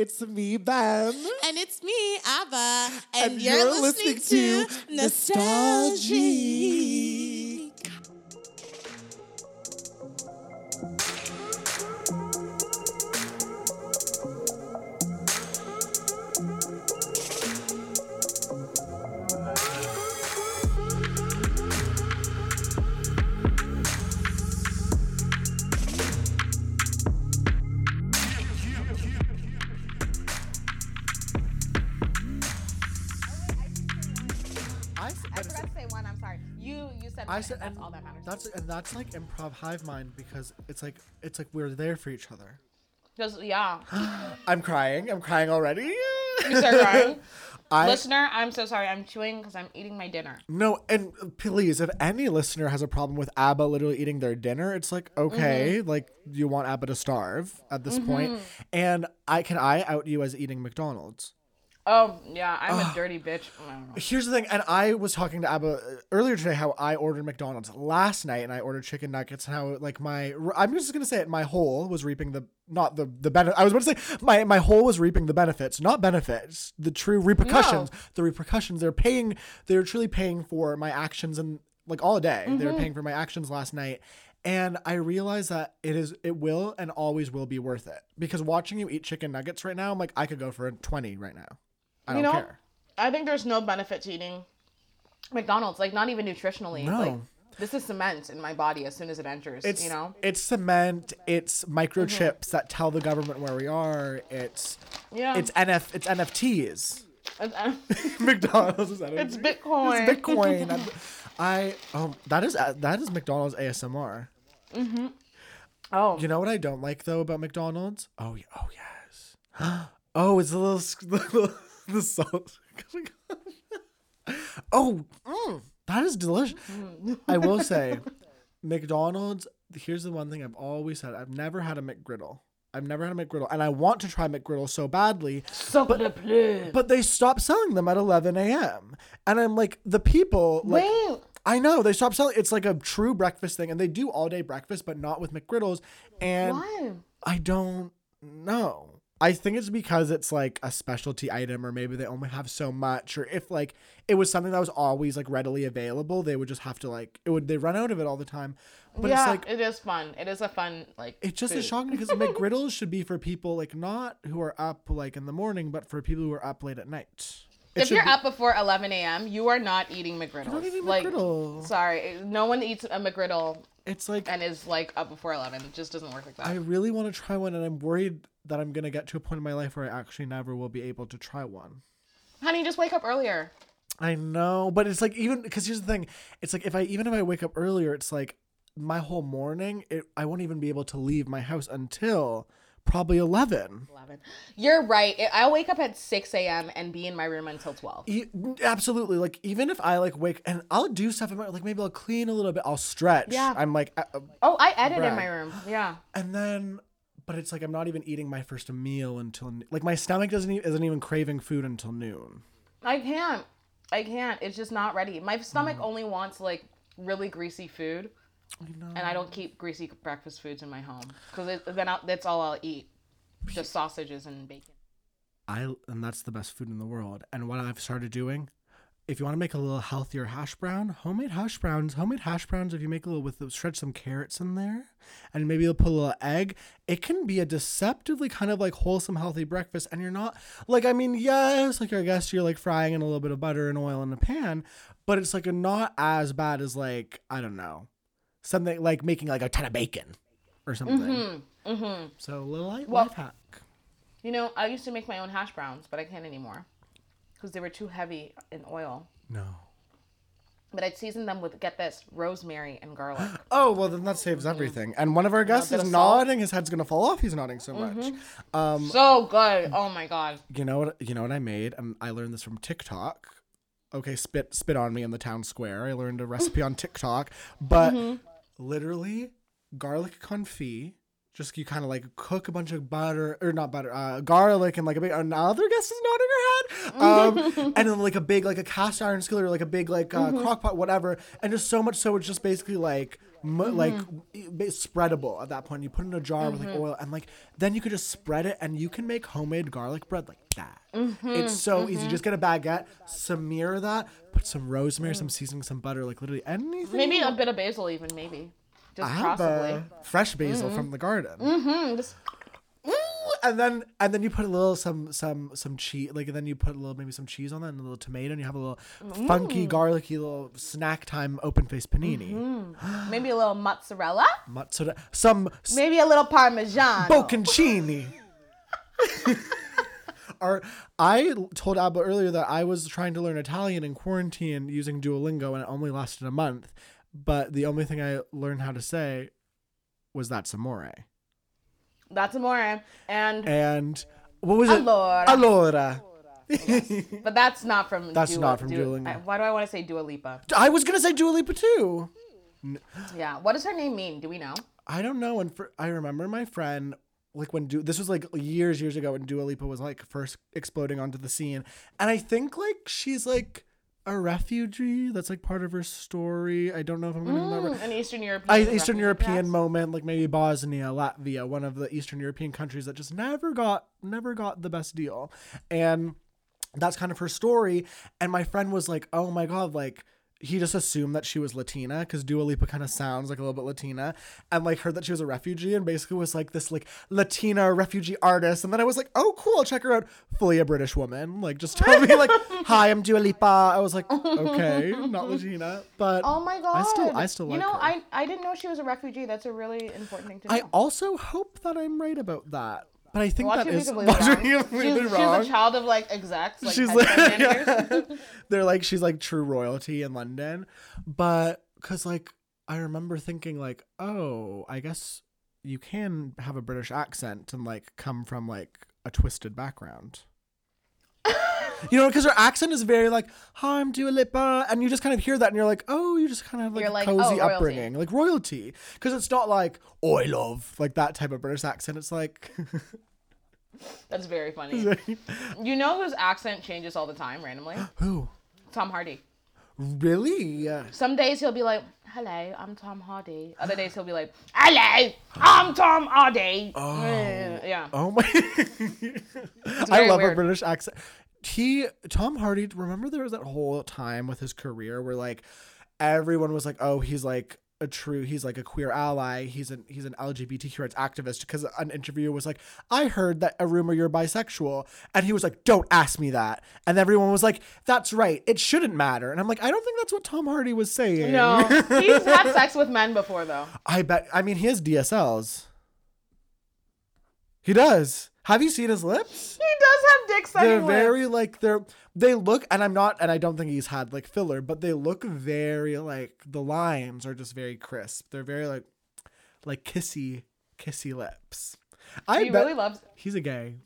It's me, Ben. And it's me, Abba. And, And you're, you're listening, listening to to Nostalgic. I that's and all that matters. that's and that's like improv hive mind because it's like it's like we're there for each other. Just yeah. I'm crying. I'm crying already. You start crying. I Listener, I'm so sorry. I'm chewing because I'm eating my dinner. no, and please, if any listener has a problem with ABBA literally eating their dinner, it's like okay, Mm-hmm. like you want ABBA to starve at this point. And I can I out you as eating McDonald's. Oh yeah, I'm a dirty bitch. I don't know. Here's the thing, and I was talking to Abba uh, earlier today how I ordered McDonald's last night, and I ordered chicken nuggets, and how like my I'm just gonna say it, my hole was reaping the not the the benefit. I was about to say my my hole was reaping the benefits, not benefits, the true repercussions. The repercussions they're paying, they're truly paying for my actions and like all day. They were paying for my actions last night. And I realized that it is, it will and always will be worth it because watching you eat chicken nuggets right now, I'm like, I could go for a 20 right now. I don't you know, care. I think there's no benefit to eating McDonald's. Like not even nutritionally. Like No. this is cement in my body as soon as it enters. It's you know. it's cement. It's microchips that tell the government where we are. It's Yeah. it's NF it's NFTs. It's, McDonald's is NFT. it's Bitcoin. It's Bitcoin. I um that is uh, that is McDonald's ASMR. Mhm Oh. You know what I don't like though about McDonald's? Oh yeah. Oh yes. Oh, it's a little s- the, salt. oh, mm, that is delicious. I will say, McDonald's. Here's the one thing I've always said: I've never had a McGriddle. I've never had a McGriddle, and I want to try McGriddle so badly. The play. But they stopped selling them at 11 a.m. And I'm like, the people. Like, Wait. I know they stopped selling. It's like a true breakfast thing, and they do all day breakfast, but not with McGriddles. And Why? I don't know. I think it's because it's like a specialty item, or maybe they only have so much, or if like it was something that was always like readily available, they would just have to like it would they run out of it all the time. But yeah, it's like it is fun. It is a fun like. it just food. is shocking because McGriddles should be for people like not who are up like in the morning, but for people who are up late at night. It If you're be- up before 11 a.m., you are not eating McGriddles. not eating like, McGriddle. sorry, no one eats a McGriddle it's like and is like up before 11. It just doesn't work like that. I really want to try one, and I'm worried that I'm gonna get to a point in my life where I actually never will be able to try one. Honey, just wake up earlier. I know, but it's like even because here's the thing: it's like if I even if I wake up earlier, it's like my whole morning. It, I won't even be able to leave my house until probably eleven. 11. You're right. I'll wake up at 6 a.m. and be in my room until 12. E- absolutely, like even if I like wake and I'll do stuff in my like maybe I'll clean a little bit, I'll stretch. Yeah. I'm like, uh, uh, Oh, I edit in my room. Yeah. and then. But it's like I'm not even eating my first meal until like my stomach doesn't e- isn't even craving food until noon. I can't. I can't. It's just not ready. My stomach Mm. only wants like really greasy food. And I don't keep greasy breakfast foods in my home because then I'll, that's all I'll eat. Just sausages and bacon. I and that's the best food in the world. And what I've started doing, if you want to make a little healthier hash brown, homemade hash browns, homemade hash browns. If you make a little with the, shred some carrots in there, and maybe you'll put a little egg, it can be a deceptively kind of like wholesome, healthy breakfast. And you're not like I mean, yes, like I guess you're like frying in a little bit of butter and oil in a pan, but it's like not as bad as like I don't know, something like making like a ton of bacon or something. Mm-hmm. So a little light Well- life hack. You know, I used to make my own hash browns, but I can't anymore because they were too heavy in oil. No. But I'd season them with get this rosemary and garlic. Oh well, then that saves everything. And one of our guests is. Mm-hmm. nodding. His head's gonna fall off. He's nodding so much. Um, so good. Oh my god. you know what? You know what I made, and I learned this from TikTok. Okay, spit spit on me in the town square. I learned a recipe on TikTok, but Mm-hmm. literally garlic confit. Just you kind of like cook a bunch of butter or not butter, uh, garlic and like a big another guest is nodding her head, um, and then like a big like a cast iron skillet or like a big like uh, Mm-hmm. crock pot, whatever, and just so much so it's just basically like mu- Mm-hmm. like spreadable at that point. You put it in a jar with like Mm-hmm. oil and like then you could just spread it and you can make homemade garlic bread like that. Mm-hmm. It's so easy. Just get a baguette, smear that, put some rosemary, some seasoning, some butter, like literally anything. Maybe a bit of basil even maybe. Just I have possibly. fresh basil from the garden. Mm, just- and then and then you put a little some some some cheese like and then you put a little maybe some cheese on that and a little tomato and you have a little funky garlicky little snack time open faced panini maybe a little mozzarella. mozzarella some Maybe a little parmesan. bocconcini Or I told Abba earlier that I was trying to learn Italian in quarantine using Duolingo and it only lasted a month. But the only thing I learned how to say was that's amore. That's amore. And And what was it? Allora. Allora. but that's not from That's Dua- not from Dua-. I- Why do I want to say Dua Lipa? I was gonna say Dua Lipa too. Yeah. What does her name mean? Do we know? I don't know. And for I remember my friend like when du- this was like years years ago when Dua Lipa was like first exploding onto the scene, and I think like she's like a refugee. That's like part of her story. I don't know if I'm gonna remember. Mm, An Eastern European. I, Eastern European moment, like maybe Bosnia, Latvia, one of the Eastern European countries that just never got never got the best deal, and that's kind of her story. And my friend was like, "Oh my god!" Like he just assumed that she was Latina because Dua Lipa kind of sounds like a little bit Latina, and like heard that she was a refugee, and basically was like this like Latina refugee artist. And then I was like, "Oh, cool! I'll check her out." Fully a British woman, like just tell me like, "Hi, I'm Dua Lipa." I was like, "Okay, not Latina," but Oh my god. I still I still You like know, her. I I didn't know she was a refugee. That's a really important thing to know. I also hope that I'm right about that. But I think Watch that is completely watch wrong. me she's, she's a child of like execs. Like She's like, they're like she's like true royalty in London, but because like I remember thinking like, oh, I guess you can have a British accent and like come from like a twisted background. You know, because her accent is very like, "Hi, I'm Dua Lipa," and you just kind of hear that, and you're like, "Oh, you just kind of have like like, cozy oh, upbringing, like royalty." Because it's not like, "Oh, I love," like that type of British accent. It's like, That's very funny. You know whose accent changes all the time randomly? who? Tom Hardy. Really? Some days he'll be like, "Hello, I'm Tom Hardy." Other days he'll be like, "Hello, I'm Tom Hardy." Oh. Yeah. Oh my! I very love a weird. British accent. He Tom Hardy. Remember there was that whole time with his career where like everyone was like, "Oh, he's like a true. He's like a queer ally. He's an he's an LGBTQ rights activist." Because an interviewer was like, "I heard that a rumor you're bisexual," and he was like, "Don't ask me that." And everyone was like, "That's right. It shouldn't matter." And I'm like, I don't think that's what Tom Hardy was saying. No, he's had sex with men before though. I bet. I mean, he has DSLs. He does. Have you seen his lips? He does have dick sucking they're lips. very like they're they look and i'm not and i don't think he's had like filler but they look very like the lines are just very crisp they're very like like kissy kissy lips i He really loves. he's a gay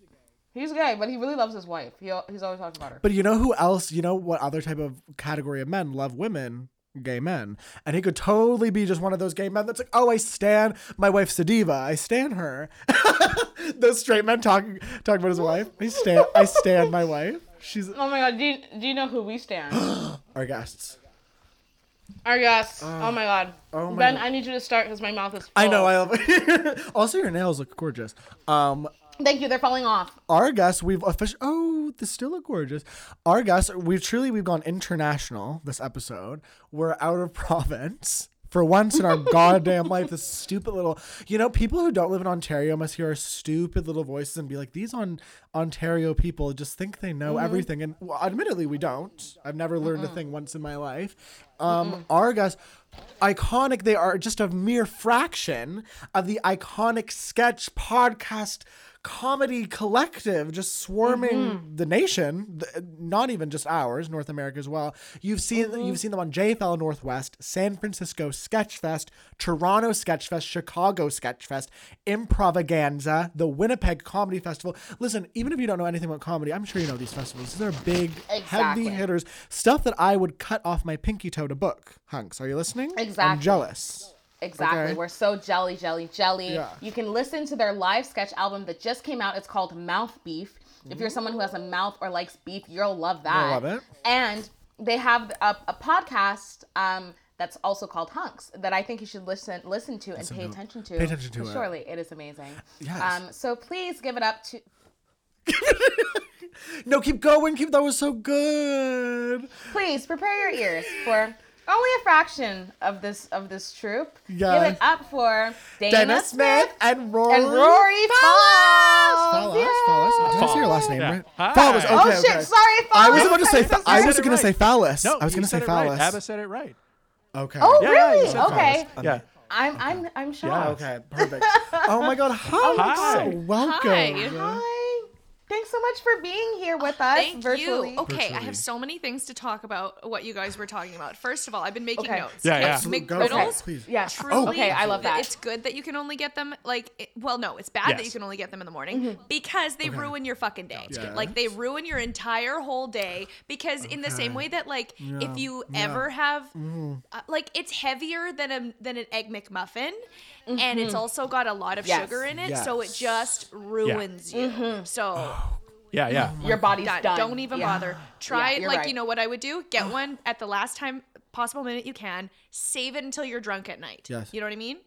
He's a gay, but he really loves his wife. He he's always talking about her. but you know who else you know what other type of category of men love women gay men and he could totally be just one of those gay men that's like oh i stan my wife's a diva i stan her those straight men talking talking about his wife i stan i stan my wife she's Oh my god, do you, do you know who we stand? our guests Our guest. oh my god. oh my ben, God. I need you to start because my mouth is. Full. I know. I love it. also, your nails look gorgeous. Um, Thank you. They're falling off. our guests, we've officially. Oh, they still look gorgeous. Our guests, we've truly we've gone international this episode. We're out of province. For once in our goddamn life, this stupid little, you know, people who don't live in Ontario must hear our stupid little voices and be like, these on Ontario people just think they know everything. And well, admittedly, we don't. I've never learned a thing once in my life. Um, our guests, iconic, they are just a mere fraction of the iconic sketch podcast comedy collective just swarming Mm-hmm. the nation, not even just ours, North America as well. You've seen Mm-hmm. you've seen them on JFL Northwest, San Francisco Sketchfest, Toronto Sketchfest, Chicago Sketchfest, Improvaganza, the Winnipeg Comedy Festival. Listen, even if you don't know anything about comedy, I'm sure you know these festivals. These are big, Exactly. heavy hitters, stuff that I would cut off my pinky toe to book. Hunks, are you listening? exactly I'm Exactly. jealous. Exactly. Okay. We're so jelly, jelly, jelly. Yeah. You can listen to their live sketch album that just came out. It's called Mouth Beef. If you're someone who has a mouth or likes beef, you'll love that. love it. And they have a, a podcast um, that's also called Hunks that I think you should listen listen to and pay attention to. Pay attention to it. Surely it is amazing. Yes. Um, so please give it up to. No, keep going. Keep that was so good. Please prepare your ears for only a fraction of this of this troupe. Give Yes. it up for Dana, Dana Smith Smith and Rory. and Rory Falls. Follow us, Yay. follow. Did I say your last name Yeah. right? Hi. Phallus. Okay, Oh okay. shit! Sorry, Falls. I was about to say. Fa- I it was going to say right. No, I was going to say said it right. phallus. Abba said it right. Okay. Oh Yeah, really? you okay. phallus. Yeah. I'm I'm I'm shocked. Okay. Perfect. Oh my God. Hi. Oh, hi. Welcome. Hi. Hi. Thanks so much for being here with us Thank virtually. you. Okay, I have so many things to talk about what you guys were talking about. First of all, I've been making Okay. notes. Yeah, yeah. Absolute- go for it, McGriddles, please. Yes. truly. Okay, I love that. It's good that you can only get them like. It, well, no, it's bad that you can only get them in the morning Mm-hmm. because they ruin your fucking day. Yes. Like they ruin your entire whole day because in the same way that like if you ever have Mm-hmm. uh, like it's heavier than a than an egg McMuffin. And Mm-hmm. it's also got a lot of Yes. sugar in it, so it just ruins you. Mm-hmm. So Yeah, yeah. Your body's done. done. Don't even Yeah. bother. Try Yeah, it like right. you know what I would do? Get one at the last time possible minute you can. Save it until you're drunk at night. Yes. You know what I mean?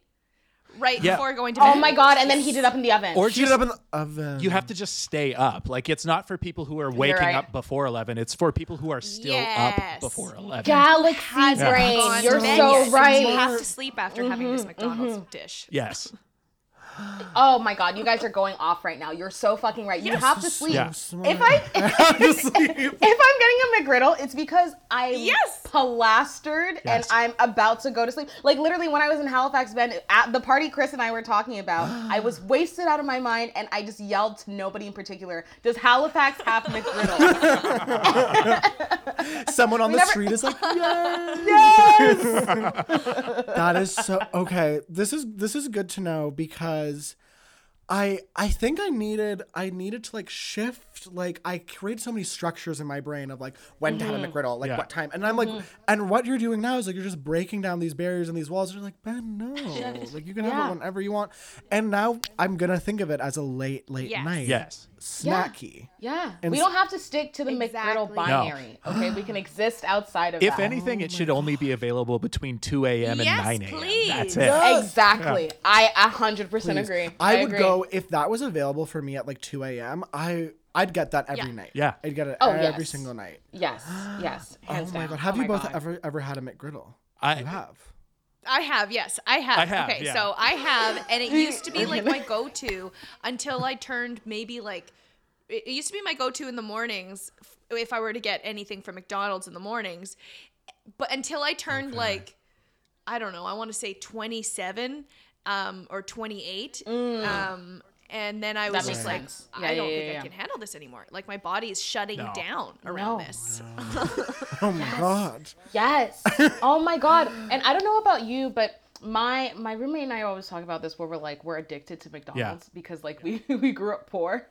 Right Yeah. before going to bed. Oh my god! And then heat it up in the oven. Or Heat it just up in the oven. you have to just stay up. Like it's not for people who are waking right. up before eleven. It's for people who are still Yes. up before eleven. Galaxy Has not brain. gone You're bed so yet, so right. You have to sleep after having Mm-hmm, this McDonald's dish. Yes. Oh my god, you guys are going off right now. You're so fucking right. You have to sleep. Yeah. If I sleep. if I'm getting a McGriddle, it's because I'm Yes. plastered and I'm about to go to sleep. Like literally, when I was in Halifax, Ben, at the party Chris and I were talking about, I was wasted out of my mind, and I just yelled to nobody in particular. Does Halifax have McGriddle? Someone on the never- street is like, yes. yes. that is so okay. This is this is good to know because I I think I needed I needed to like shift like I create so many structures in my brain of like when to have a mm-hmm. McGriddle, like Yeah. what time, and I'm like, mm-hmm. and what you're doing now is like you're just breaking down these barriers and these walls. And you're like, Ben, no, like you can have it whenever you want. And now I'm gonna think of it as a late late Yes. night Yes. snacky. Yeah, And we don't have to stick to the McGriddle Exactly. binary. Okay, we can exist outside of it. If that. anything, it oh should only be available between two a.m. and Yes, nine a.m. please. That's it. Yeah. Exactly. I a hundred percent Please. agree. I, would agree. go if that was available for me at like 2 a.m. I I'd get that every Yeah. night. Yeah. I'd get it Oh, every yes. single night. Yes. Yes. Hands oh my down. god! Have Oh you both God. ever ever had a McGriddle? I- you have. I have, yes, I have. I have, okay, yeah. so I have, and it used to be like my go-to until I turned maybe like it it used to be my go-to in the mornings if I were to get anything from McDonald's in the mornings, but until I turned like I don't know, I want to say 27 um, or 28. Um, and then I was Mm. makes just like, sense. I Yeah, don't yeah, think yeah, I yeah. can handle this anymore. Like my body is shutting No. down around No. this. Oh my god! Yes. oh my god. And I don't know about you, but my my roommate and I always talk about this where we're like we're addicted to McDonald's because like we we grew up poor.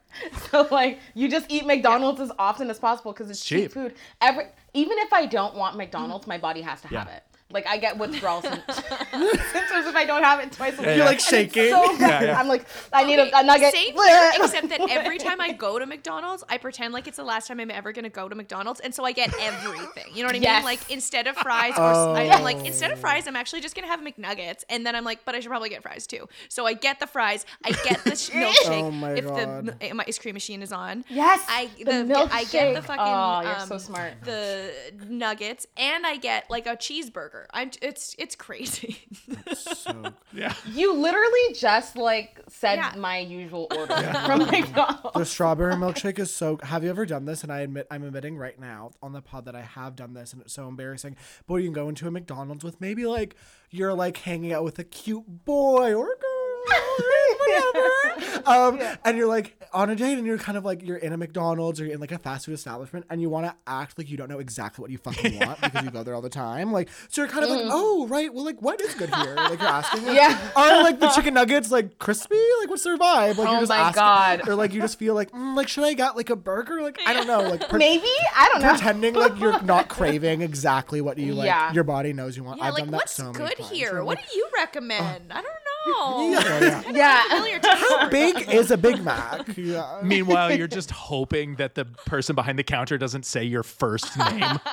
So like you just eat McDonald's as often as possible because it's cheap. cheap. food. Every even if I don't want McDonald's, my body has to have it. Like I get withdrawal sym- symptoms if I don't have it twice a week. You're, like, shaking. So. Yeah, yeah. I'm like I need a, a nugget. Same here, except that every time I go to McDonald's, I pretend like it's the last time I'm ever gonna go to McDonald's, and so I get everything. You know what I Yes. mean? Like instead of fries, or s- I'm like instead of fries, I'm actually just gonna have McNuggets, and then I'm like, but I should probably get fries too. So I get the fries, I get the sh- milkshake Oh my if God. the m- my ice cream machine is on. Yes, I the the, I get the milkshake. fucking Oh, you're so um, smart. the nuggets, and I get like a cheeseburger. I'm it's it's crazy. So Yeah. You literally just like said Yeah. my usual order from McDonald's. the strawberry milkshake is so. Have you ever done this? And I admit I'm admitting right now on the pod that I have done this, and it's so embarrassing. But you can go into a McDonald's with maybe like you're like hanging out with a cute boy or girl, or whatever, um, and you're like on a date and you're kind of like you're in a McDonald's or you're in like a fast food establishment and you want to act like you don't know exactly what you fucking want because you go there all the time. Like so you're kind of like, oh right, well like what is good here? Like you're asking. Like, Yeah. Are like the chicken nuggets like crispy? Like what's their vibe? Like Oh you're just my asking, God. Or like you just feel like mm, like should I get like a burger? Like I don't know. Like pre- Maybe I don't know. pretending like you're not craving exactly what you like. Yeah. Your body knows you want. Yeah, I've like done that what's so many good times. here? You're What do you recommend? I don't know. Yeah, yeah. Yeah. To How big is a Big Mac? Yeah. Meanwhile, you're just hoping that the person behind the counter doesn't say your first name.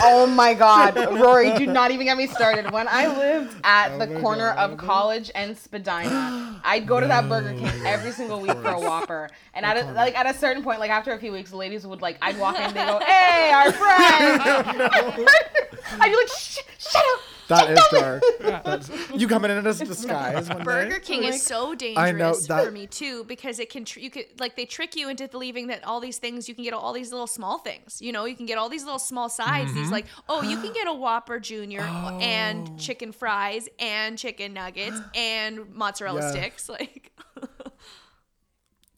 Oh my God, Rory, do not even get me started. When I lived at Oh the corner of College and Spadina, I'd go to that Burger King every single week for a Whopper. And at a, like at a certain point, like after a few weeks, the ladies would like, I'd walk in, they go, "Hey, our friend." I'd be like, Shh, "Shut up." That is dark. That's, you coming in as a disguise one Burger day? King Like- is so I dangerous know that- for me too because it can tr- you could like they trick you into believing that all these things you can get all these little small things you know you can get all these little small sides Mm-hmm. these like oh you can get a Whopper Junior Oh. and chicken fries and chicken nuggets and mozzarella Yeah. sticks like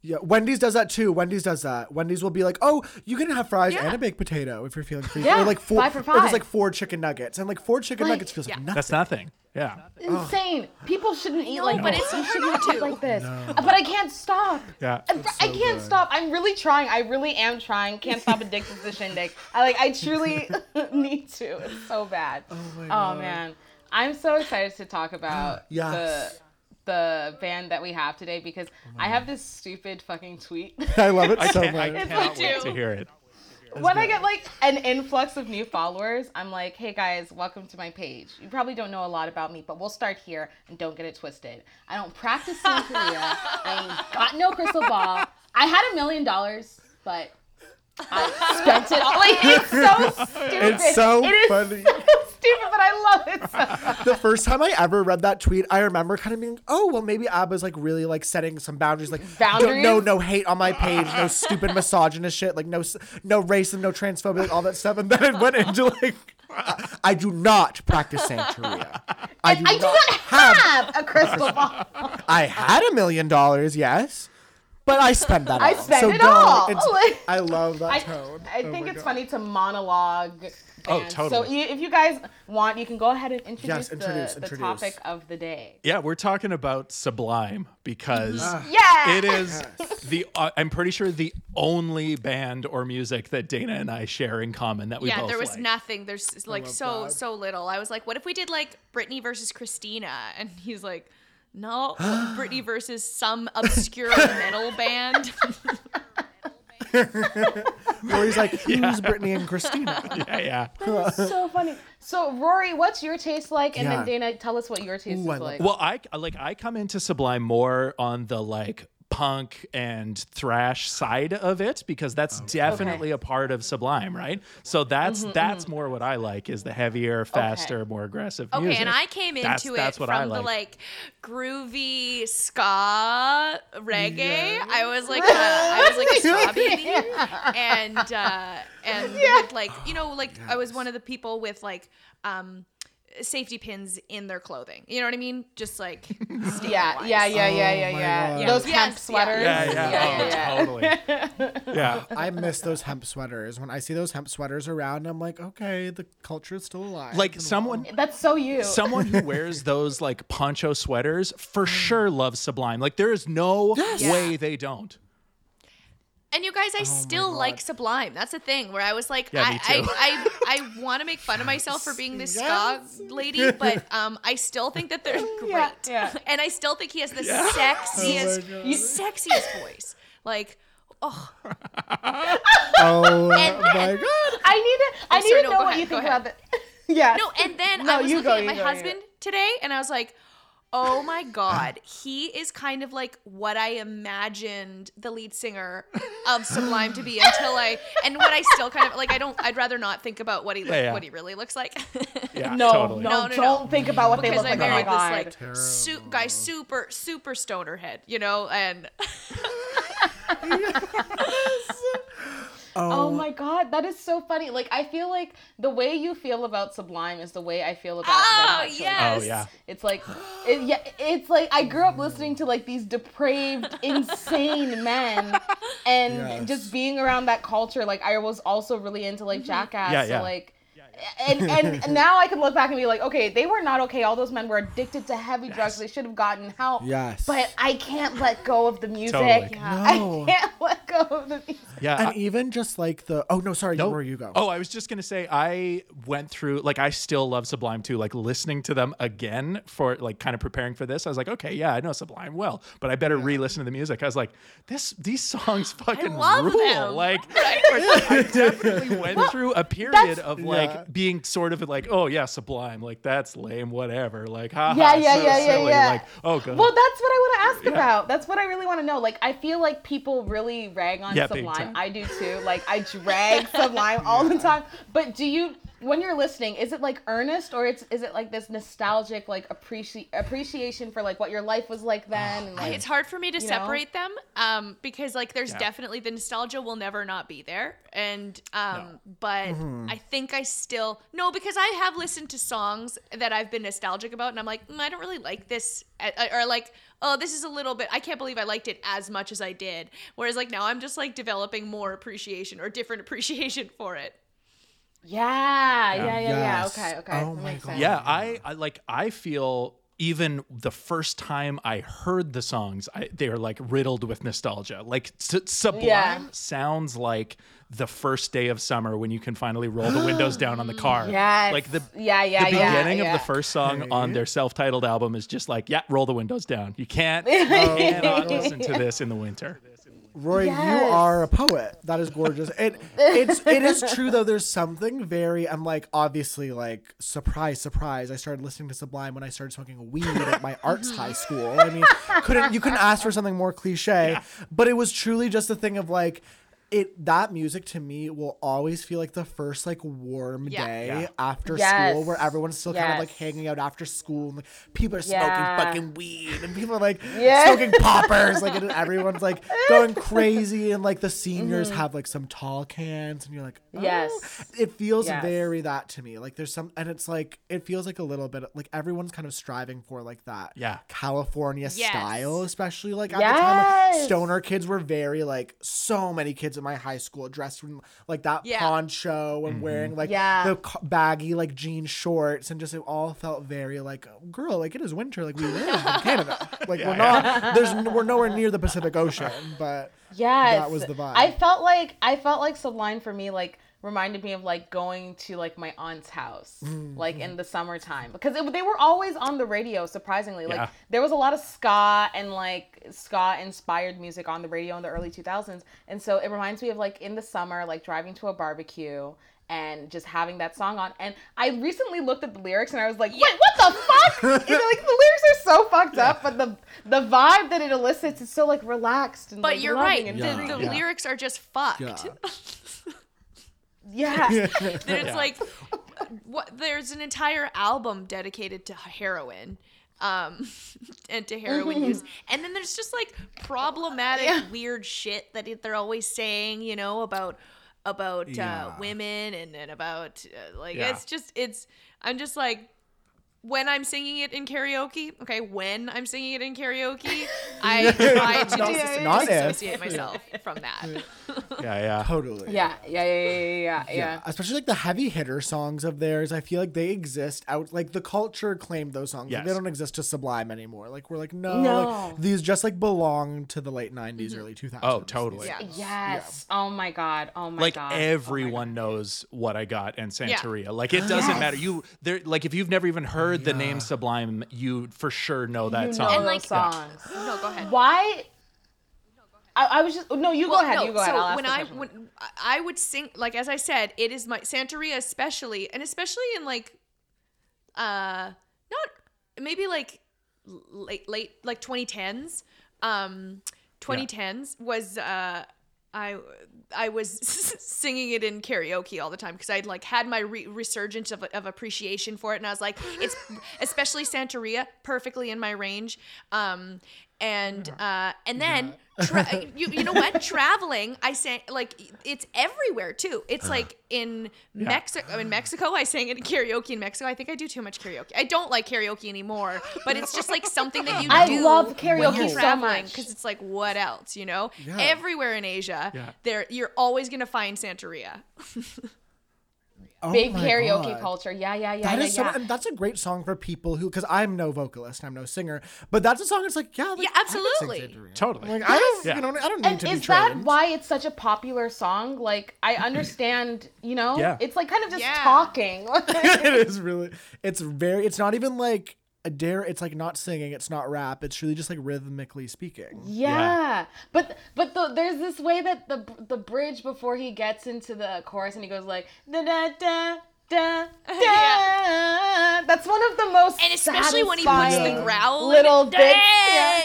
Yeah, Wendy's does that too. Wendy's does that. Wendy's will be like, "Oh, you can have fries Yeah. and a baked potato if you're feeling free." Yeah, or like four, five for or there's like four chicken nuggets, and like four chicken Like- nuggets feels like nothing. That's nothing. Yeah. Insane. People shouldn't eat No, like but this. it's You hard shouldn't eat to. like this. Uh, but I can't stop. Yeah. I, I can't stop. I'm really trying. I really am trying. Can't stop addicted to shindig. I like. I truly need to. It's so bad. Oh, oh man, I'm so excited to talk about Yes. the the band that we have today because I have this stupid fucking tweet. I love it I so can't, I much. cannot me wait to hear it. when I get like an influx of new followers, I'm like, hey guys, welcome to my page. You probably don't know a lot about me, but we'll start here and don't get it twisted. I don't practice Santeria. I ain't got no crystal ball. I had a million dollars, but I spent it all. Like it's so stupid. It's so It is funny. so stupid, but I love it so the first time I ever read that tweet, I remember kind of being, "Oh, well, maybe Abba's like really like setting some boundaries, like Boundaries? no, no hate on my page, no stupid misogynist shit, like no, s- no racism, no transphobia, like all that stuff." And then it went into like, I, I do not practice Santeria. I do, I do not have a crystal ball. I had a million dollars, yes, but I spend that. I all. spent so it don't- all. it's- Like- I love that I, tone. I Oh think it's God. funny to monologue. Oh, bands. totally. So you, if you guys want, you can go ahead and introduce, Yes, introduce, the, the topic of the day. Yeah, we're talking about Sublime because Yeah. it is the uh, I'm pretty sure the only band or music that Dana and I share in common that we yeah both there was like. nothing there's like so that. so little I was like what if we did like Britney versus Christina and he's like no Britney versus some obscure metal band Or he's like, who's Brittany and Christina? yeah, yeah. so funny. So Rory, what's your taste like? And Yeah. then Dana, tell us what your taste Ooh, is love like. Well, I like I come into Sublime more on the like punk and thrash side of it because that's definitely a part of Sublime, right? So that's Mm-hmm, that's more what I like is the heavier, faster, more aggressive Okay, music. and I came into That's- it that's what I from the like. like groovy ska reggae. I was like, a, I was like a ska baby, and uh, and with like you know like I was one of the people with like um safety pins in their clothing. You know what I mean? Just like yeah, yeah, yeah, yeah, oh, yeah, my yeah. God. Those Yes, hemp sweaters. yeah, yeah, yeah, oh, totally. Yeah. I miss those hemp sweaters. When I see those hemp sweaters around, I'm like, okay, the culture is still alive. Like and someone That's so you. someone who wears those like poncho sweaters for sure loves Sublime. Like there is no way they don't. And you guys, I still like Sublime. That's the thing where I was like, Yeah, I. I, I, I want to make fun of myself for being this ska lady, but um, I still think that they're great. Yeah, yeah. And I still think he has the sexiest, God. sexiest voice. Like, oh, Oh And- my god. I need to. I I'm need sorry, to no, know what ahead, you think ahead. about that. yeah. no. And then No, I was you looking go, at my go, husband today, and I was like, oh my god, he is kind of like what I imagined the lead singer of Sublime to be until I, and what I still kind of like. I don't. I'd rather not think about what he look, Yeah, yeah. what he really looks like. Yeah, No, totally. no, No, no, don't no. think about what they look I like. Oh my married this like su- guy, super super stoner head, you know, and Oh, oh my god, that is so funny. Like I feel like the way you feel about Sublime is the way I feel about oh, Red Oh, Hot yes. Oh yeah. It's like, it, yeah, it's like I grew up listening to like these depraved, insane men, and Yes. just being around that culture. Like I was also really into like mm-hmm. Jackass. Yeah, so yeah. like. And, and now I can look back and be like, okay, they were not okay. All those men were addicted to heavy drugs. They should have gotten help. Yes. But I can't let go of the music. Totally. No. I can't let go of the music. Yeah. and I- even just like the oh no sorry No. where you go Oh, I was just gonna say I went through like I still love Sublime too. Like listening to them again for like kind of preparing for this. I was like, okay, yeah, I know Sublime well, but I better re-listen to the music. I was like, this these songs fucking love rule. them. Like, like, I definitely went through a period of like Yeah. being sort of like, oh yeah, Sublime, like that's lame, whatever. Like, haha, Yeah, yeah, so yeah, yeah, silly. yeah. Like, oh god. Well, that's what I want to ask about. That's what I really want to know. Like, I feel like people really rag on Yeah, Sublime. I do too. Like, I drag Sublime all the time. But do you, when you're listening, is it like earnest or it's is it like this nostalgic like appreci- appreciation for like what your life was like then? And, like, It's hard for me to know? separate them um, because like there's Yeah. definitely the nostalgia will never not be there and um, but Mm-hmm. I think I still no because I have listened to songs that I've been nostalgic about and I'm like mm, I don't really like this uh, or like oh this is a little bit I can't believe I liked it as much as I did whereas like now I'm just like developing more appreciation or different appreciation for it yeah, yeah, yeah, yeah. Yes. Okay, okay. Oh That my God. Yeah, I, I like I feel even the first time I heard the songs, I, they are like riddled with nostalgia. Like S- Sublime Yeah. sounds like the first day of summer when you can finally roll the windows down on the car. Yes. Like the yeah, yeah, the yeah, beginning yeah. of the first song on their self-titled album is just like, yeah, roll the windows down. You can't, you cannot listen to this in the winter. Roy, you are a poet. That is gorgeous. It it's it is true though. There's something very. I'm like obviously like surprise, surprise. I started listening to Sublime when I started smoking weed at my arts high school. I mean, couldn't you couldn't ask for something more cliche? But it was truly just a thing of like. It that music to me will always feel like the first like warm Yeah. day Yeah. after Yes. school where everyone's still kind of like hanging out after school and like, people are Yeah. smoking fucking weed and people are like Yeah. smoking poppers like and everyone's like going crazy and like the seniors Mm-hmm. have like some tall cans and you're like oh. Yes. it feels Yes. very that to me like there's some and it's like it feels like a little bit like everyone's kind of striving for like that Yeah. California Yes. style especially like at the time like stoner kids were very like so many kids in my high school dressed in like that Yeah. poncho and mm-hmm. wearing like Yeah. the baggy like jean shorts and just it all felt very like girl like it is winter like we live in Canada like we're not there's we're nowhere near the Pacific Ocean but yeah That was the vibe. I felt like I felt like Sublime for me like reminded me of like going to like my aunt's house Mm-hmm. like in the summertime. Because it, they were always on the radio surprisingly. Like Yeah. there was a lot of ska and like ska inspired music on the radio in the early 2000s and so it reminds me of like in the summer like driving to a barbecue and just having that song on. And i recently looked at the lyrics and i was like wait what the fuck? You know, like the lyrics are so fucked up but the the vibe that it elicits is so like relaxed and but like, you're right. and the, Yeah. the Yeah. lyrics are just fucked yeah. Yeah it's like what there's an entire album dedicated to heroin um and to heroin use. And then there's just like problematic weird shit that they're always saying you know about about uh, women and, and about uh, like Yeah. it's just it's i'm just like when I'm singing it in karaoke, okay, when I'm singing it in karaoke, I try to Not- dis- not if. disassociate myself from that. Yeah, yeah. totally yeah yeah yeah yeah yeah yeah, yeah, especially like the heavy hitter songs of theirs. I feel like they exist out. Like the culture claimed those songs. Like, they don't exist to Sublime anymore. Like we're like no, No. Like, these just like belong to the late '90s, mm-hmm. early 2000s. Oh, totally. Yeah. yes oh my god oh my like god Oh my everyone knows what I got and Santeria. Like it doesn't matter. You there like if you've never even heard the name Sublime, you for sure know that you song. know And, those like- songs No, go ahead. why I, I was just no you go ahead no, you go ahead so I'll when I question. when I I would sing like as I said, it is my Santeria especially, and especially in like, uh, not maybe like late late like 2010s. Um, 2010s was uh. I I was singing it in karaoke all the time because I'd like had my re- resurgence of, of appreciation for it, and I was like, it's especially Santeria, perfectly in my range. Um, and uh, and then tra- you you know what traveling I sang like it's everywhere too. It's like in Mexico in Mexico I sang it in karaoke in Mexico. I think I do too much karaoke. I don't like karaoke anymore, but it's just like something that you I do love karaoke so traveling because it's like what else you know Yeah. everywhere in Asia Yeah. there you're always gonna find Santeria. Oh Big karaoke God. culture. Yeah, yeah, yeah. That yeah, is so, yeah. and that's a great song for people who, because I'm no vocalist, I'm no singer, but that's a song. It's like, yeah, like, Yeah, I could sing absolutely. Santeria. Totally. Like I don't, Yeah. you know, I don't need and to be is that why it's such a popular song? Like, I understand, you know, Yeah. it's like kind of just Yeah. talking. it is really. It's very. It's not even like a dare. It's like not singing. It's not rap. It's really just like rhythmically speaking. yeah, but but the, there's this way that the the bridge before he gets into the chorus and he goes like da da da. Da, da. Yeah. That's one of the most And especially when he puts the satisfying growl little bit. bits. Yeah,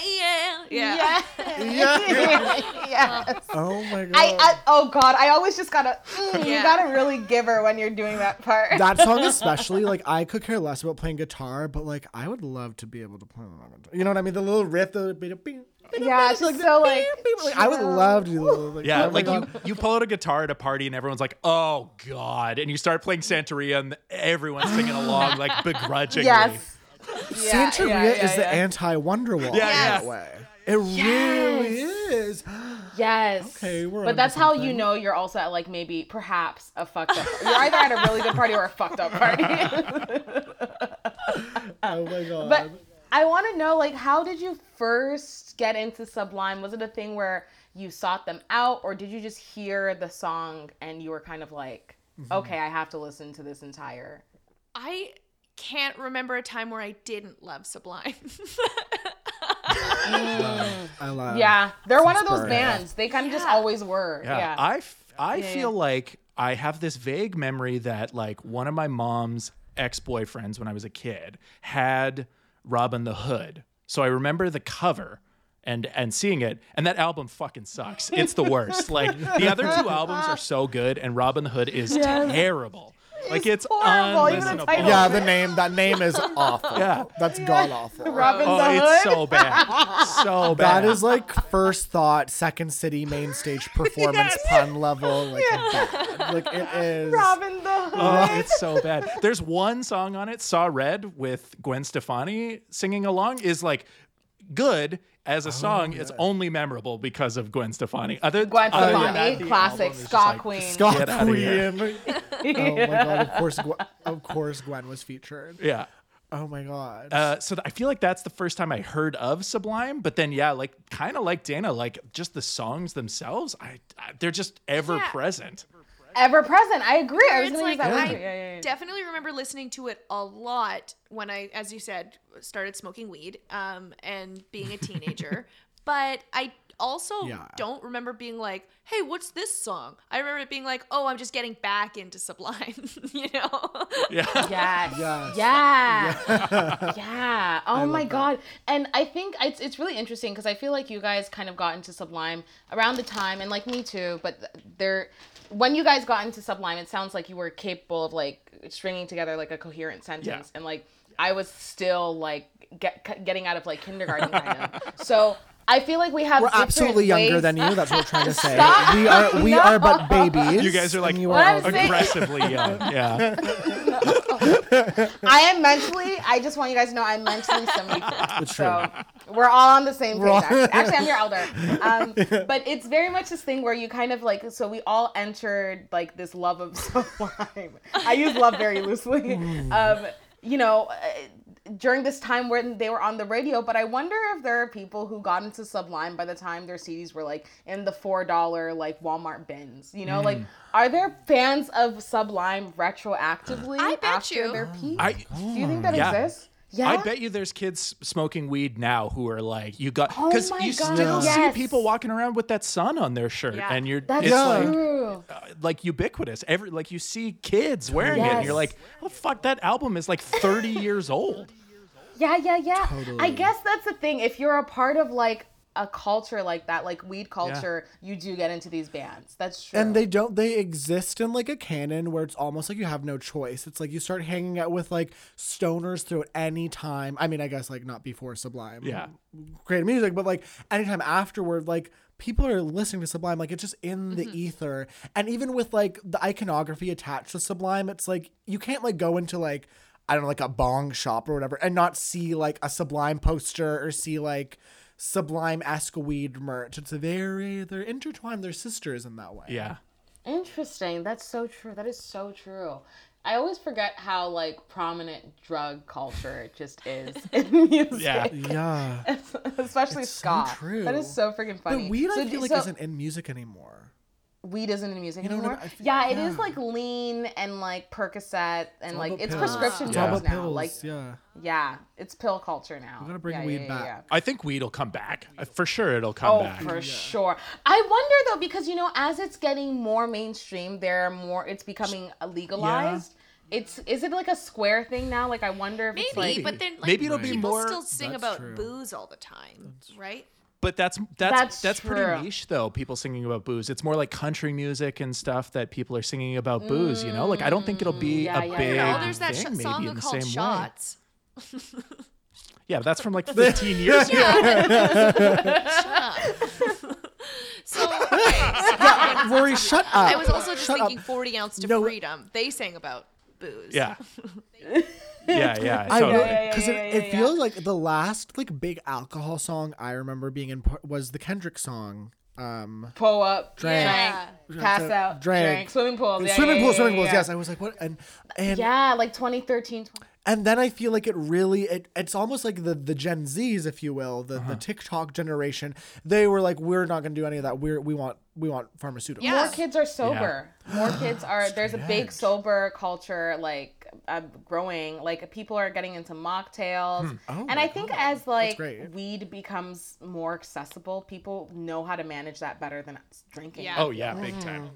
Yeah. yeah, yeah. Yeah. yes. Oh my god. I, I oh god, I always just gotta mm, you gotta really give her when you're doing that part. that song especially, like I could care less about playing guitar, but like I would love to be able to play on guitar. You know what I mean? The little riff, the bing, bing, yeah, it's just so like like, I would love to do like, Yeah, oh like you, God. you pull out a guitar at a party and everyone's like, "Oh God!" and you start playing Santeria and everyone's singing along like begrudgingly. yes. Yeah, Santeria yeah, yeah, is the anti Wonderwall Yeah, that way. It really is. Yes. Okay, we're But that's how you know you're also at like maybe perhaps a fucked up. You're either at a really good party or a fucked up party. Oh my god. but I want to know like how did you first get into Sublime? Was it a thing where you sought them out or did you just hear the song and you were kind of like, Mm-hmm. okay, I have to listen to this entire I can't remember a time where I didn't love Sublime. I love. Yeah, they're one of those Spur. bands. They kind of just always were. Yeah, Yeah. I, f- I Yeah, feel like I have this vague memory that like one of my mom's ex boyfriends when I was a kid had Robin the Hood. So I remember the cover and and seeing it, and that album fucking sucks. It's the worst. like the other two albums are so good, and Robin the Hood is terrible. Like it's, horrible, even the unlistenable. title. Yeah, the name. That name is awful. Yeah. That's god awful. Robin Oh, the it's so bad, so bad. That is like first thought, second city main stage performance pun level. Like bad. Like it is. Robin the Hood. Oh, it's so bad. There's one song on it, Saw Red, with Gwen Stefani singing along, is like good as a song. It's only memorable because of Gwen Stefani. Other Gwen other than Stefani, that, classic album ska like- queen. Scott Get outta. Queen. oh my god! Of course, Gwen, of course, Gwen was featured. Yeah. Oh my god. Uh, so th- I feel like that's the first time I heard of Sublime, but then yeah, like kind of like Dana, like just the songs themselves, I, I they're just ever Yeah. present. Ever present. I agree. I was it's gonna use like that I too. Yeah, yeah, yeah. definitely remember listening to it a lot when I, as you said, started smoking weed um, and being a teenager. but I also Yeah. don't remember being like, "Hey, what's this song?" I remember it being like, "Oh, I'm just getting back into Sublime," you know. Yeah. Yes. Yes. Yeah. yeah. Oh my god. And I think it's it's really interesting because I feel like you guys kind of got into Sublime around the time, and like me too. But there, when you guys got into Sublime, it sounds like you were capable of like stringing together like a coherent sentence, and like I was still like get, getting out of like kindergarten kind of. So. I feel like we have we're different absolutely younger than you. That's what we're trying to say. Stop. We are. We are but babies. You guys are like you are I'm saying- aggressively young. Yeah. I am mentally. I just want you guys to know I'm mentally 74. It's So we're all on the same page. Actually. actually, I'm your elder. Um, but it's very much this thing where you kind of like. So we all entered like this love of Sublime. I use love very loosely. Um, you know. During this time when they were on the radio, but I wonder if there are people who got into Sublime by the time their CDs were like in the four dollar like Walmart bins. You know, like mm. are there fans of Sublime retroactively I bet after you. their peak? I Do you think that Yeah. exists? Yeah. I bet you there's kids smoking weed now who are like, you got Oh because my you God, still yes. see people walking around with that sun on their shirt, Yeah. and you're That's it's like uh, like ubiquitous. Every like you see kids wearing it, and you're like, oh fuck, that album is like 30 years old. Yeah, yeah, yeah. I guess that's the thing. If you're a part of like a culture like that, like weed culture, you do get into these bands. That's true. and they don't they exist in like a canon where it's almost like you have no choice it's like you start hanging out with like stoners through any time i mean i guess like not before sublime Yeah. created music but like anytime afterward like people are listening to sublime like it's just in the mm-hmm. ether and even with like the iconography attached to sublime it's like you can't like go into like i don't know like a bong shop or whatever and not see like a sublime poster or see like sublime esque weed merch it's very they're intertwined they're sisters in that way Yeah. Interesting. That's so true. That is so true. I always forget how like prominent drug culture it just is in music. Yeah. Yeah. Especially It's so ska. true. That is so freaking funny. But weed, So I d- feel like, so isn't in music anymore. Weed isn't in music You know what I- anymore. I feel- yeah, it is yeah. like lean and like Percocet and like it's pills. prescription It's all drugs about now. pills. Like yeah. yeah, it's pill culture now. We gotta bring Yeah, weed yeah, back. yeah, yeah. I think weed will come back. Uh, For sure, it'll come back. Oh, back. for sure. I wonder though, because you know, as it's getting more mainstream, there are more. It's becoming legalized. It's is it like a square thing now? Like I wonder if it's Maybe, like but then like, Maybe it'll be people more- still sing That's about true. booze all the time, right? But that's that's That's that's, pretty niche though. People singing about booze. It's more like country music and stuff that people are singing about booze. You know, like I don't think it'll be mm, yeah, a yeah, big yeah. Oh, there's that sh- thing. maybe song in the called same Shots. way. Yeah, but that's from like 15 years ago. So, okay, so Rory, shut up. I was also just Shut up. thinking 40 ounce to No. freedom. They sang about booze. Yeah. Yeah, yeah. I totally. yeah, because yeah, it, yeah, it feels like the last like big alcohol song I remember being in was the Kendrick song. Um, pull up, Drank. drink, pass out, Drank. drink, swimming pools, yeah, swimming yeah, pools, yeah, swimming yeah, pools. yeah. Yes, I was like, what? And and Yeah, like 2013. 20 and then I feel like it really it, it's almost like the the Gen Zs, if you will, the Uh-huh. the TikTok generation. They were like, we're not gonna do any of that. We're we want we want pharmaceuticals. Yeah. More kids are sober. More kids are. There's a big sober culture like uh, growing. Like people are getting into mocktails, Oh and I think God. as like weed becomes more accessible, people know how to manage that better than drinking. Yeah. Oh yeah, big time.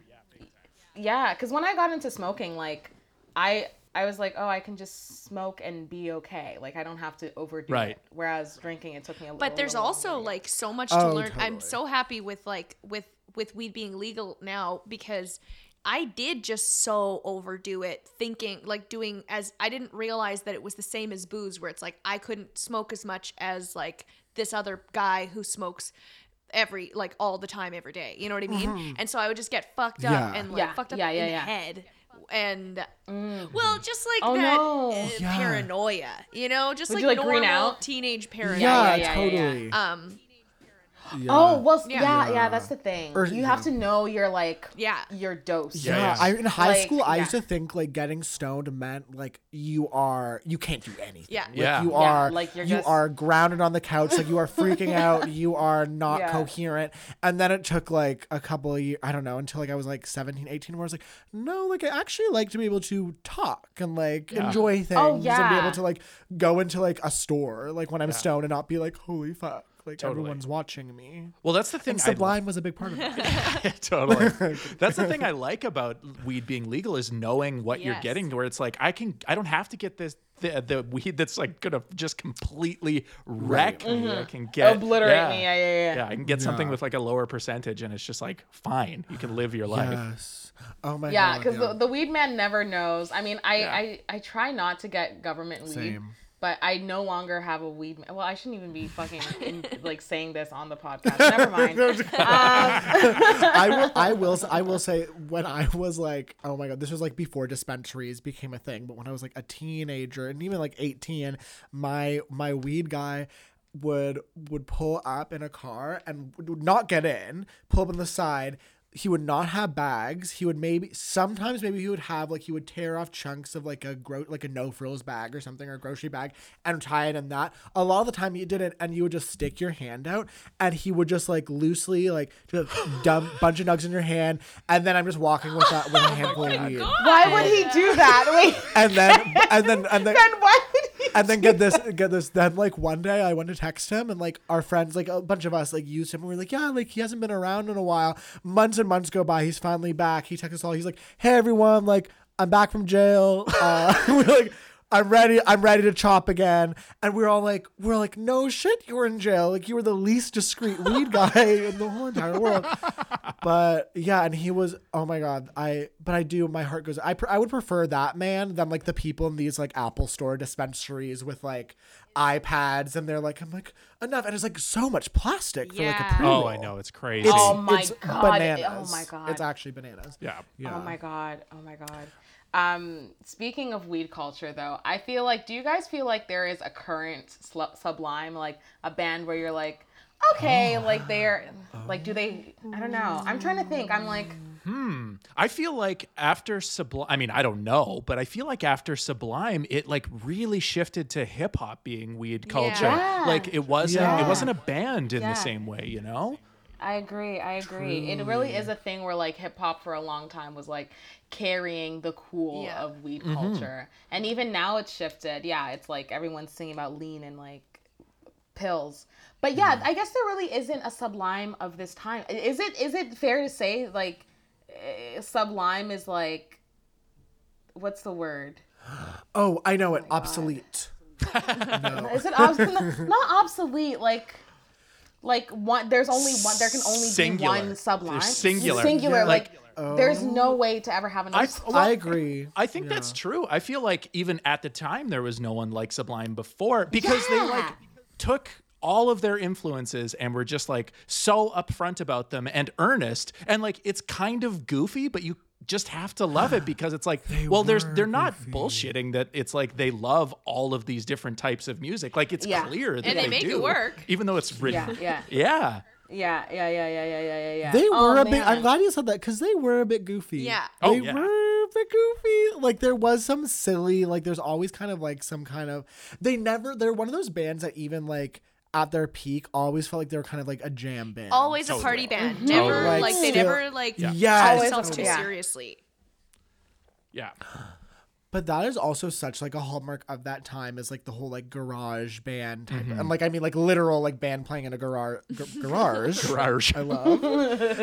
Yeah, because when I got into smoking, like I I was like, oh, I can just smoke and be okay. Like I don't have to overdo Right. it. Whereas drinking, it took me a little. But there's little also longer. like so much Oh, to learn. I'm so happy with like with with weed being legal now because I did just so overdo it thinking like doing as I didn't realize that it was the same as booze where it's like I couldn't smoke as much as like this other guy who smokes every like all the time every day. You know what I mean? Mm-hmm. And so I would just get fucked up Yeah. and like Yeah, fucked up yeah, yeah, in yeah. the head. And well, just like Oh, that no. uh, Yeah. paranoia, you know, just Would like you, like, normal green out? teenage paranoia. Yeah, yeah, yeah, yeah. totally. Um, Yeah. Oh well, Yeah. yeah, yeah, Yeah. that's the thing. Or- you have to know your like Yeah. your dose. Yeah, Yeah, yeah. I in high Like, school I yeah. used to think like getting stoned meant like you are you can't do anything. Yeah. Like, Yeah. you Yeah, are like, you're you just- are grounded on the couch, like you are freaking out, you are not Yeah. coherent. And then it took like a couple of years, I don't know, until like I was like 17, 18 where I was like, no, like I actually like to be able to talk and like enjoy oh, things and be Oh, able to like go into like a store like when I'm stoned and not be like, holy fuck, like everyone's watching me. Well, that's the thing. And I Sublime was a big part of it. totally. That's the thing I like about weed being legal is knowing what you're Yes. getting. Where it's like I can, I don't have to get this the, the weed that's like gonna just completely wreck me. I can get Mm-hmm. Obliterate me, yeah, yeah, yeah. Yeah, I can get something with like a lower percentage, and it's just like fine. You can live your life. yes. Oh my god. Yeah, god. because the, the weed man never knows. I mean, I, Yeah. I I try not to get government weed, Same. But I no longer have a weed. Man. Well, I shouldn't even be fucking in, like saying this on the podcast. Never mind. Um, I will I will I will say when I was like oh my god this was like before dispensaries became a thing but when I was like a teenager and even like 18 my my weed guy would would pull up in a car and would not get in pull up on the side he would not have bags he would maybe sometimes maybe he would have like he would tear off chunks of like a gro- like a no frills bag or something or a grocery bag and tie it in that a lot of the time he didn't and you would just stick your hand out and he would just like loosely like just dump bunch of nugs in your hand and then i'm just walking with that with a handful of weed Why would he do that? Wait, and then and then and then then why would he? And then get this get this then like one day i went to text him and like our friends like a bunch of us like used him. And we are like yeah like he hasn't been around in a while. Months and months go by. He's finally back. He texts us all. He's like hey everyone. Like i'm back from jail. Uh we're like I'm ready. I'm ready to chop again. And we're all like, we're like, no shit, you were in jail. Like you were the least discreet weed guy in the whole entire world. But yeah, and he was. Oh my god, I. But I do. My heart goes. I. Pr- I would prefer that man than like the people in these like Apple Store dispensaries with like iPads, and they're like, I'm like enough, and it's like so much plastic for like a Yeah. pre Oh, I know it's crazy. Oh my it's God. bananas. Oh my God. It's actually bananas. yeah. Yeah. Oh my god. Oh my god. Um, speaking of weed culture, though, I feel like, do you guys feel like there is a current sl- Sublime, like a band where you're like, okay, like they're, like, do they? I don't know. I'm trying to think. I'm like, hmm. I feel like after Sublime, I mean, I don't know, but I feel like after Sublime, it like really shifted to hip hop being weed culture. Yeah. Like it wasn't, Yeah. it wasn't a band in Yeah. the same way, you know? I agree. I agree. It really is a thing where like hip hop for a long time was like carrying the cool Yeah. of weed culture, and even now it's shifted. Yeah, it's like everyone's singing about lean and like pills. But yeah, I guess there really isn't a sublime of this time. Is it? Is it fair to say like eh, sublime is like what's the word? Oh, I know it. Obsolete. Is it obsolete? not obsolete. Like. Like one, there's only one. There can only Singular. be one sublime. There's singular. Singular. Yeah. Like, Like- there's oh. no way to ever have another. I, sublime. well, I agree. I think that's true. I feel like even at the time there was no one like Sublime before because they like took all of their influences and were just like so upfront about them and earnest and like it's kind of goofy but you just have to love it because it's like well there's were they're not bullshitting that it's like they love all of these different types of music like it's Yeah. clear that And they make it do, work. even though it's written yeah, yeah yeah, yeah, yeah, yeah, yeah, yeah, yeah, yeah. They Oh, were a bit. I'm glad you said that because they were a bit goofy. Yeah. Oh, they yeah. were a bit goofy. Like there was some silly. Like there's always kind of like some kind of. They never. They're one of those bands that even like at their peak always felt like they were kind of like a jam band. Always a party band. Never Like, like they still- never like Yeah. took Yes. themselves too Yeah. seriously. yeah But that is also such like a hallmark of that time is like the whole like garage band type. Mm-hmm. And like I mean like literal like band playing in a garage g- garage. Garage. I love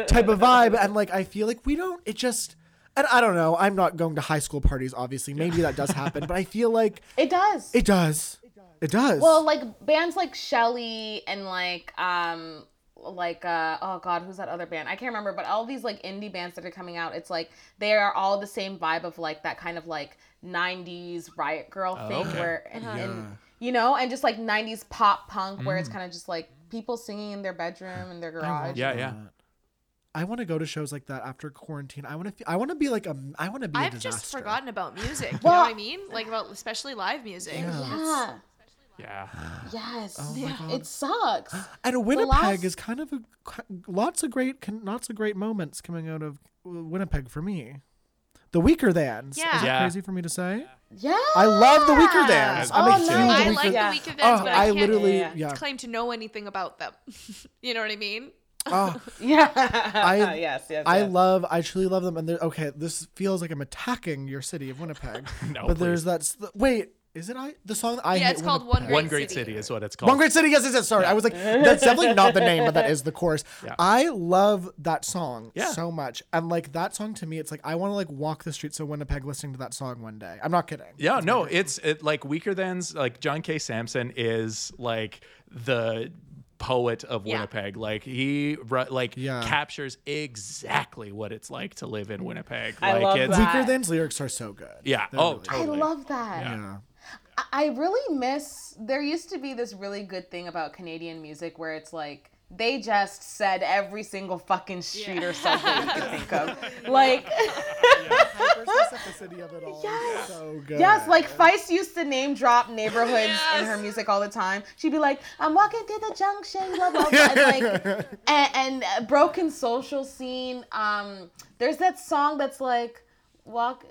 type of vibe and like I feel like we don't it just and I don't know, I'm not going to high school parties obviously. Maybe that does happen, but I feel like It does. it does. It does. well, like bands like Shelly and like um like uh oh god who's that other band i can't remember but all these like indie bands that are coming out it's like they are all the same vibe of like that kind of like 90s riot grrrl thing okay. where and, and you know and just like 90s pop punk where it's kind of just like people singing in their bedroom and their garage yeah yeah I want to go to shows like that after quarantine. I want to. I want to be like a. I want to be. I've disaster. just forgotten about music. You Well- know what I mean? Like about especially live music. yeah yeah yes Oh it sucks And Winnipeg last- is kind of a lots of great, lots of great moments coming out of uh, Winnipeg for me. The Weakerthans. Yeah. Is it Yeah. crazy for me to say? yeah I love the Weakerthans. I'm a Oh, huge nice. I Weaker- like Yeah. the Weakerthans, Oh, but I I, can't literally Yeah, yeah. claim to know anything about them. you know what I mean? Oh, yeah I yes yes I yes. love I truly love them and okay, this feels like I'm attacking your city of Winnipeg. No, but there's that s- wait, is it I the song I Yeah, it's called One Great one great City. city is what it's called One Great City, yes, yes, yes. Sorry, I was like, that's definitely not the name, but that is the chorus. Yeah. I love that song Yeah. so much, and like that song to me, it's like I want to like walk the streets of Winnipeg listening to that song one day. I'm not kidding. Yeah, no, it's it like Weakerthans' like John K. Sampson is like the poet of Yeah. Winnipeg. Like he ru- like Yeah. captures exactly what it's like to live in Winnipeg. I like love it's that. Weakerthans' lyrics are so good. yeah. They're Oh, really- I totally. love that. Yeah. I- I really miss. There used to be this really good thing about Canadian music where it's like they just said every single fucking street or something you could think of. Like, Hyperspecificity of it all. Yes. So good. yes, like Feist used to name drop neighborhoods in her music all the time. She'd be like, "I'm walking to the junction, blah blah blah," and like, and, and uh, broken social scene. Um, there's that song that's like, "Walk."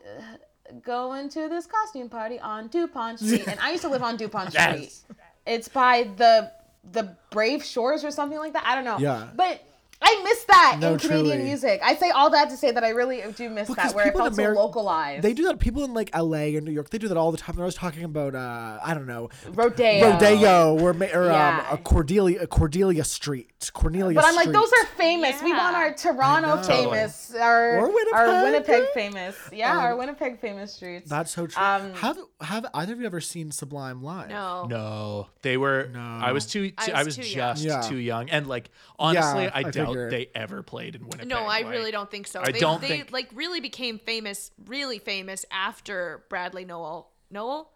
Going to this costume party on Dupont Street, and I used to live on Dupont Street. Yes. It's by the the Brave Shores or something like that. I don't know. Yeah. But I miss that No, in Canadian truly. music. I say all that to say that I really do miss Because that, where it people in felt so localized. They do that. People in like LA and New York, they do that all the time. I was talking about, uh, I don't know, Rodeo. Rodeo or, ma- or Yeah. um, a Cordelia, a Cordelia Street, Cornelia. But I'm like, those are famous. We Yeah. want our Toronto famous, our, Or Winnipeg. our Winnipeg famous. Yeah, our Winnipeg famous streets. That's so true. Um, have have either of you ever seen Sublime live? No. No, they were. No. I was too. I too- I was was, too young. just Yeah. too young, and like honestly, Yeah, I, I doubt figured. they ever played in Winnipeg. No, I like- really don't think so. I they, don't they think- like really became famous, really famous after Bradley Nowell. Nowell?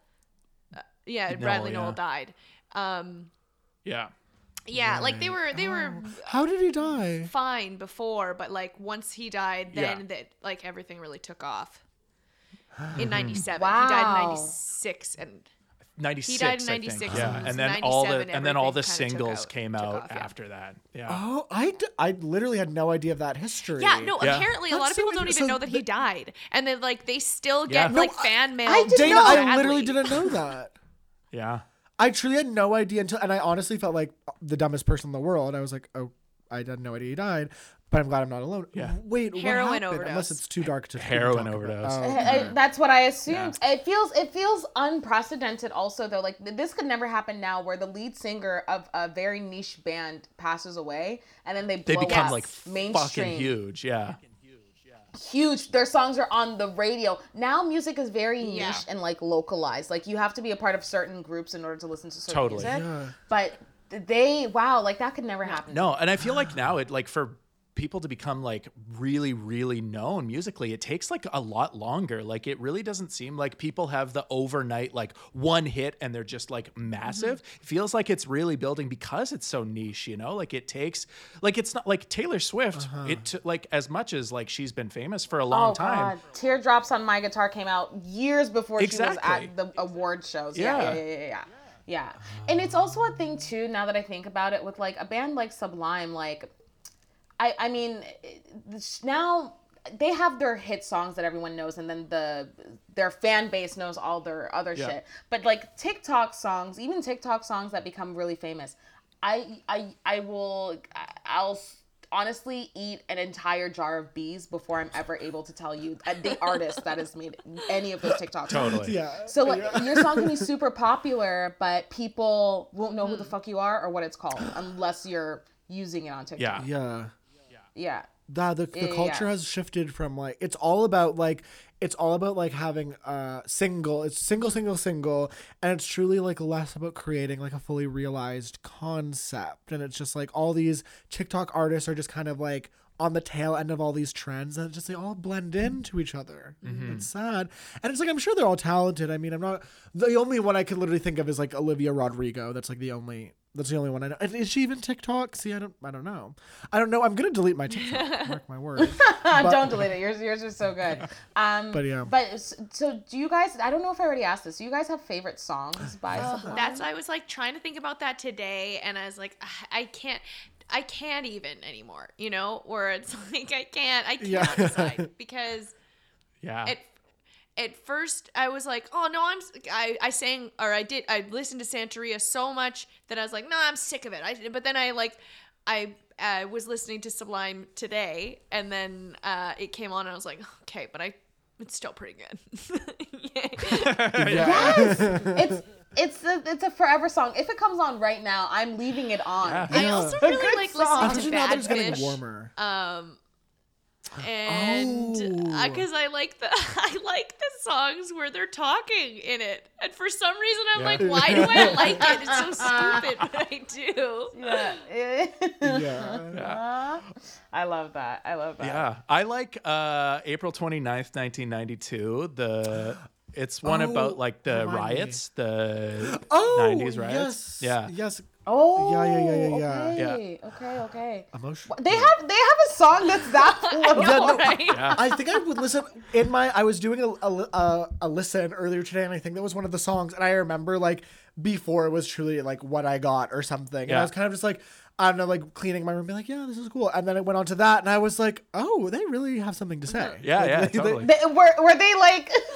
Uh, yeah, Bradley yeah. Nowell died. Um, Yeah, yeah, like they were they were How did he die? fine before, but like once he died, then Yeah. that like everything really took off. In '97, he died in '96, and ninety six. died in 96, Yeah, and and then all the and then all the everything kinda took singles out- came took out off, yeah. after that. Yeah. Oh, I, d- I literally had no idea of that history. yeah, no. Yeah. Apparently, a lot That's of people so don't even So know that he died, and then like they still Yeah. get No, like fan mail. I didn't Dana, know. I literally didn't know that. Yeah. I truly had no idea until, and I honestly felt like the dumbest person in the world. I was like, oh, I had no idea he died, but I'm glad I'm not alone. Yeah. Wait, Heroin what happened? overdose. Unless it's too dark to even Heroin talk about. overdose. Oh, I- I- that's what I assumed. It feels it feels unprecedented. Also, though, like this could never happen now, where the lead singer of a very niche band passes away, and then they They become up like mainstream, fucking huge. Yeah. huge. Their songs are on the radio now. Music is very niche Yeah. and like localized. Like you have to be a part of certain groups in order to listen to certain Totally. music. Yeah. But they wow, like that could never happen. No, and I feel like now it like for people to become like really really known musically it takes like a lot longer like it really doesn't seem like people have the overnight like one hit and they're just like massive mm-hmm. it feels like it's really building because it's so niche you know like it takes like it's not like taylor swift uh-huh. it t- like as much as like she's been famous for a oh, long oh time god, Teardrops on My Guitar came out years before she was at the award shows. Yeah, yeah, Yeah. yeah, yeah, yeah. Yeah. And it's also a thing too. Now that I think about it, with like a band like Sublime, like, I I mean, now they have their hit songs that everyone knows, and then the their fan base knows all their other Yeah. shit. But like TikTok songs, even TikTok songs that become really famous, I I I will I'll honestly eat an entire jar of bees before I'm ever able to tell you the artist that has made any of those TikTok songs. totally Yeah. So like your song can be super popular, but people won't know who the hmm. fuck you are or what it's called unless you're using it on TikTok. yeah Yeah. Yeah. the the, the yeah, culture yeah. has shifted from like it's all about like it's all about like having a single it's single single single and it's truly like less about creating like a fully realized concept and it's just like all these tiktok artists are just kind of like on the tail end of all these trends and just they all blend into each other it's sad and it's like i'm sure they're all talented i mean i'm not the only one i can literally think of is like olivia rodrigo that's like the only that's the only one I know. Is she even TikTok? See, I don't, I don't know. I don't know. I'm gonna delete my TikTok. mark my words. Don't delete it. Yours, yours are so good. Um, But, yeah. But so, do you guys? I don't know if I already asked this. Do you guys have favorite songs by Sublime? That's I was like trying to think about that today, and I was like, "Ah, I can't, I can't even anymore. You know, where it's like I can't, I can't Yeah. decide because yeah at at first I was like, oh no, I'm I I sang or I did I listened to Santeria so much that I was like, no, I'm sick of it. I but then I like I uh, was listening to Sublime today, and then uh, it came on, and I was like, okay, but I. It's still pretty good. yes, it's it's a, it's a forever song. If it comes on right now, I'm leaving it on. Yeah. I also really Good like song. listening to now Bad it's getting Fish. warmer. Um, and Oh. because I like the I like the songs where they're talking in it, and for some reason I'm Yeah. like, why do I like it? It's so stupid, but I do. Yeah. yeah. I love that. I love that. Yeah, I like uh, April 29th, 1992. The it's one Oh, about like the remind me. riots, the Oh, 90s riots. Yes. Yeah. Yes. Oh. Yeah, yeah, yeah, yeah, yeah. Okay. Okay. Okay. Emotion. They have they have a song that's that political. Yeah, no, right? Yeah. I think I would listen in my. I was doing a, a, a, a listen earlier today, and I think that was one of the songs. And I remember like before it was truly like what I got or something. And I was kind of just like, I don't know, like cleaning my room, be like, yeah, this is cool. And then it went on to that, and I was like, oh, they really have something to say. Yeah, Like, yeah, they- they- totally. They, were, were they like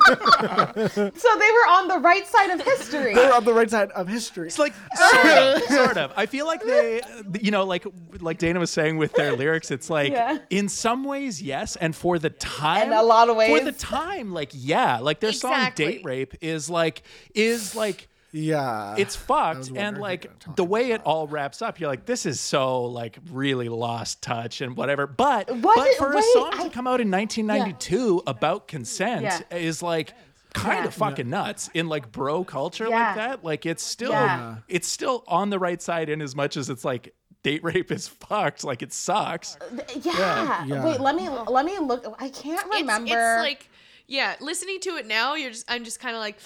so they were on the right side of history They were on the right side of history. It's like sort of, sort of. I feel like they, you know, like like Dana was saying with their lyrics, it's like Yeah. in some ways yes, and for the time, In a lot of ways, for the time, like yeah, like their song "Date Rape" is like is like yeah. it's fucked and wondering if you like were gonna talk the way it all wraps up you're like this is so like really lost touch and whatever but What but did- for a song I- to come out in 1992 about consent Yeah. is like kind Yeah. of fucking nuts in like bro culture Yeah. like that like it's still Yeah. it's still on the right side in as much as it's like date rape is fucked like it sucks uh, yeah. Yeah. wait let me let me look i can't It's- remember It's, like, yeah, listening to it now, you're just, I'm just kind of like,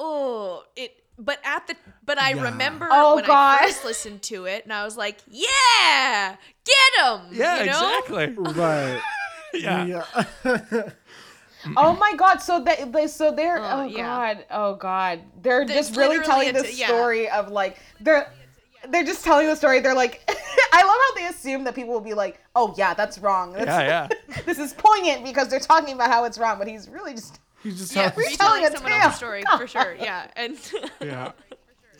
oh, it. But at the, but I Yeah. remember Oh, when God. I first listened to it, and I was like, yeah, get him. yeah you know? exactly right. yeah Yeah. oh my god so they, they so they're oh, Oh, yeah. god oh god they're There's just really telling the yeah. story of like they're they're just telling the story they're like i love how they assume that people will be like oh yeah that's wrong That's- yeah yeah this is poignant because they're talking about how it's wrong but he's really just He's just Yeah, telling- telling retelling a someone tale. else's story for sure. Yeah, and yeah.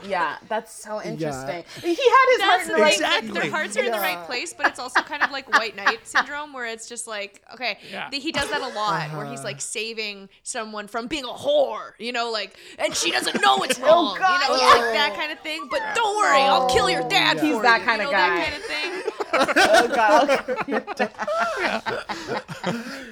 yeah that's so interesting he had his heart that's in the like right Exactly. their hearts are in the right place, but it's also kind of like white knight syndrome, where it's just like, okay, Yeah. th- he does that a lot, where he's like uh-huh. saving someone from being a whore, you know, like, and she doesn't know it's oh, wrong, you God, know, yeah. like that kind of thing. But don't worry, I'll kill your dad. He's for that you, kinda you know, guy. That kind of thing. oh god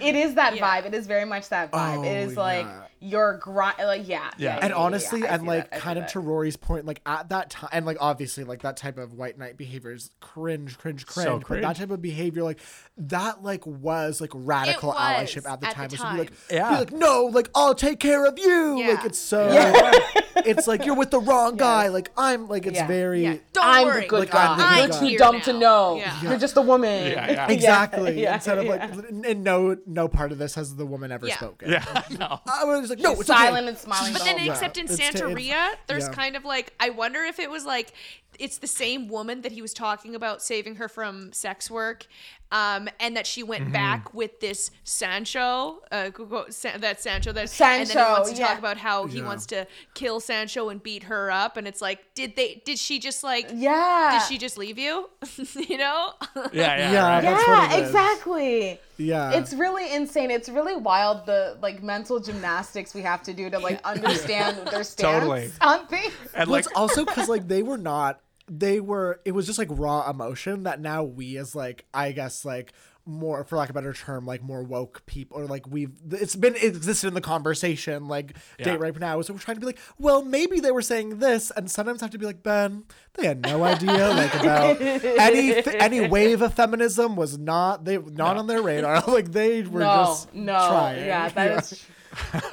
it is that Yeah. vibe it is very much that vibe it Oh, is like your grind like yeah Yeah. and yeah, honestly yeah, I and like that, I see kind of that. to rory's point like at that time and like obviously like that type of white knight behavior is cringe cringe cringe but cringe. that type of behavior like that like was like radical was allyship at the at time the was to be like. Yeah. be like no like i'll take care of you Yeah. like it's so it's like you're with the wrong guy like i'm like it's Yeah. very Yeah, don't I'm worry. the good Like, guy. I'm the You're too dumb Here to know. Yeah. You're just a woman. Yeah, yeah. exactly yeah, instead of yeah. like and no no part of this has the woman ever Yeah. spoken yeah no i was like no it's okay. silent and smiling. But then, except in it's ta- Santeria, there's kind of like I wonder if it was like it's the same woman that he was talking about saving her from sex work, um, and that she went Mm-hmm. back with this Sancho, uh, go- go- Sa- that Sancho, that and then he wants to yeah. talk about how he Yeah. wants to kill Sancho and beat her up, and it's like, did they? Did she just like? Yeah. Did she just leave you? you know? yeah yeah, Yeah, right. that's what yeah, exactly. yeah It's really insane. It's really wild the like mental gymnastics we have to do to like understand their stance Totally. on things. and Well, like it's also because like they were not they were it was just like raw emotion that now we as like i guess like more for lack of a better term like more woke people or like we've it's been it existed in the conversation like Yeah. date rape now. So we're trying to be like well maybe they were saying this and sometimes have to be like ben they had no idea like about any any wave of feminism was not they not on their radar. Like they were No, just no, trying. Yeah, that is.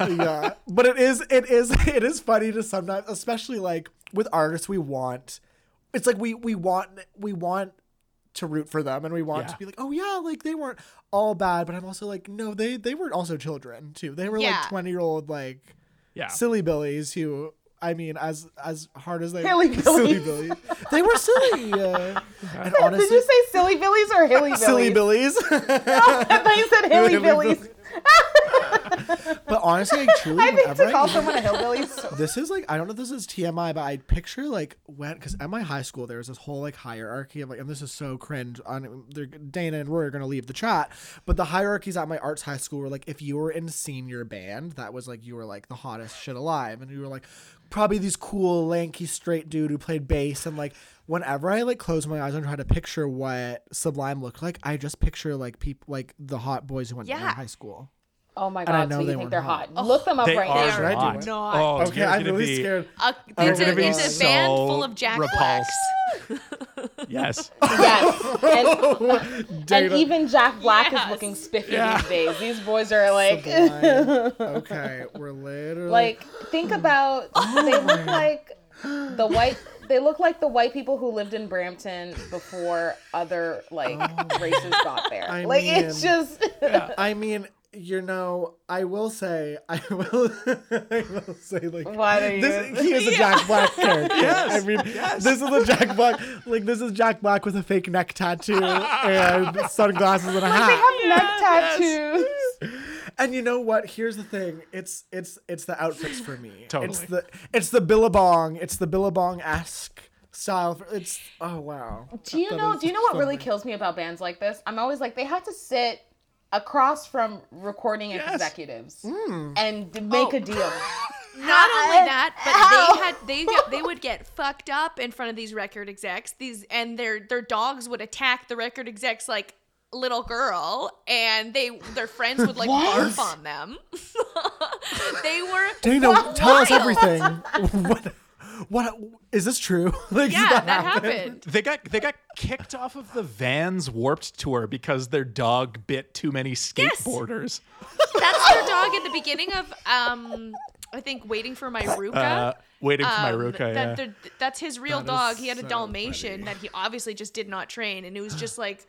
yeah. But it is it is it is funny to sometimes especially like with artists we want it's like we we want we want to root for them and we want Yeah. to be like oh yeah like they weren't all bad but i'm also like no they they were also children too they were Yeah. like 20 year old like yeah silly billies who i mean as as hard as they Hilly silly billies. billies they were silly uh, and Did you say silly billies or hilly billies? silly billies I thought you said hilly Hilly billies. but honestly like, truly I think to call someone a hillbilly. so- this is like I don't know if this is TMI, but I picture like when because at my high school there was this whole like hierarchy of like, and this is so cringe. On Dana and Roy are gonna leave the chat, but the hierarchies at my arts high school were like if you were in senior band, that was like you were like the hottest shit alive, and you were like probably these cool lanky straight dude who played bass and like. Whenever I like close my eyes and try to picture what Sublime looked like, I just picture like people like the hot boys who went to high school. Oh my I god! know So you they think they're hot. hot? Look them up they right are now. Should I do hot. it? Not. Oh, Okay, you're I'm gonna really be, scared. Uh, it's, gonna a, be it's a so band full of Jack repulsed. Blacks. Yes. Yes, and, and even Jack Black Yes. is looking spiffy Yeah. these days. These boys are like, okay, we're literally like think about. They look like the white. They look like the white people who lived in Brampton before other like races got there. I like it's mean- just. I mean, you know, I will say, I will, I will say, like, What are you this, he is a Jack Black character. Yes, I mean, yes. this is a Jack Black, like, this is Jack Black with a fake neck tattoo and sunglasses and a hat. They hat. have neck tattoos. And you know what? Here's the thing. It's it's it's the outfits for me. Totally. It's the it's the Billabong. It's the Billabong esque style. For, it's oh wow. Do you That know? is Do you know what really something. kills me about bands like this? I'm always like they have to sit across from recording executives Hmm. and d- make Oh. a deal. Not only that, but Ow. they had they got, they would get fucked up in front of these record execs. These and their their dogs would attack the record execs like little girl, and they their friends would like What? barf on them. they were Dana, tell us wild. everything. What what is this true? like Yeah, that happened. They got they got kicked off of the Vans Warped tour because their dog bit too many skateboarders. That's their dog at the beginning of um I think waiting for my Ruca. Uh, waiting for my Um, Ruca, that- yeah. that's his real That dog. He had a so Dalmatian that he obviously just did not train, and it was just like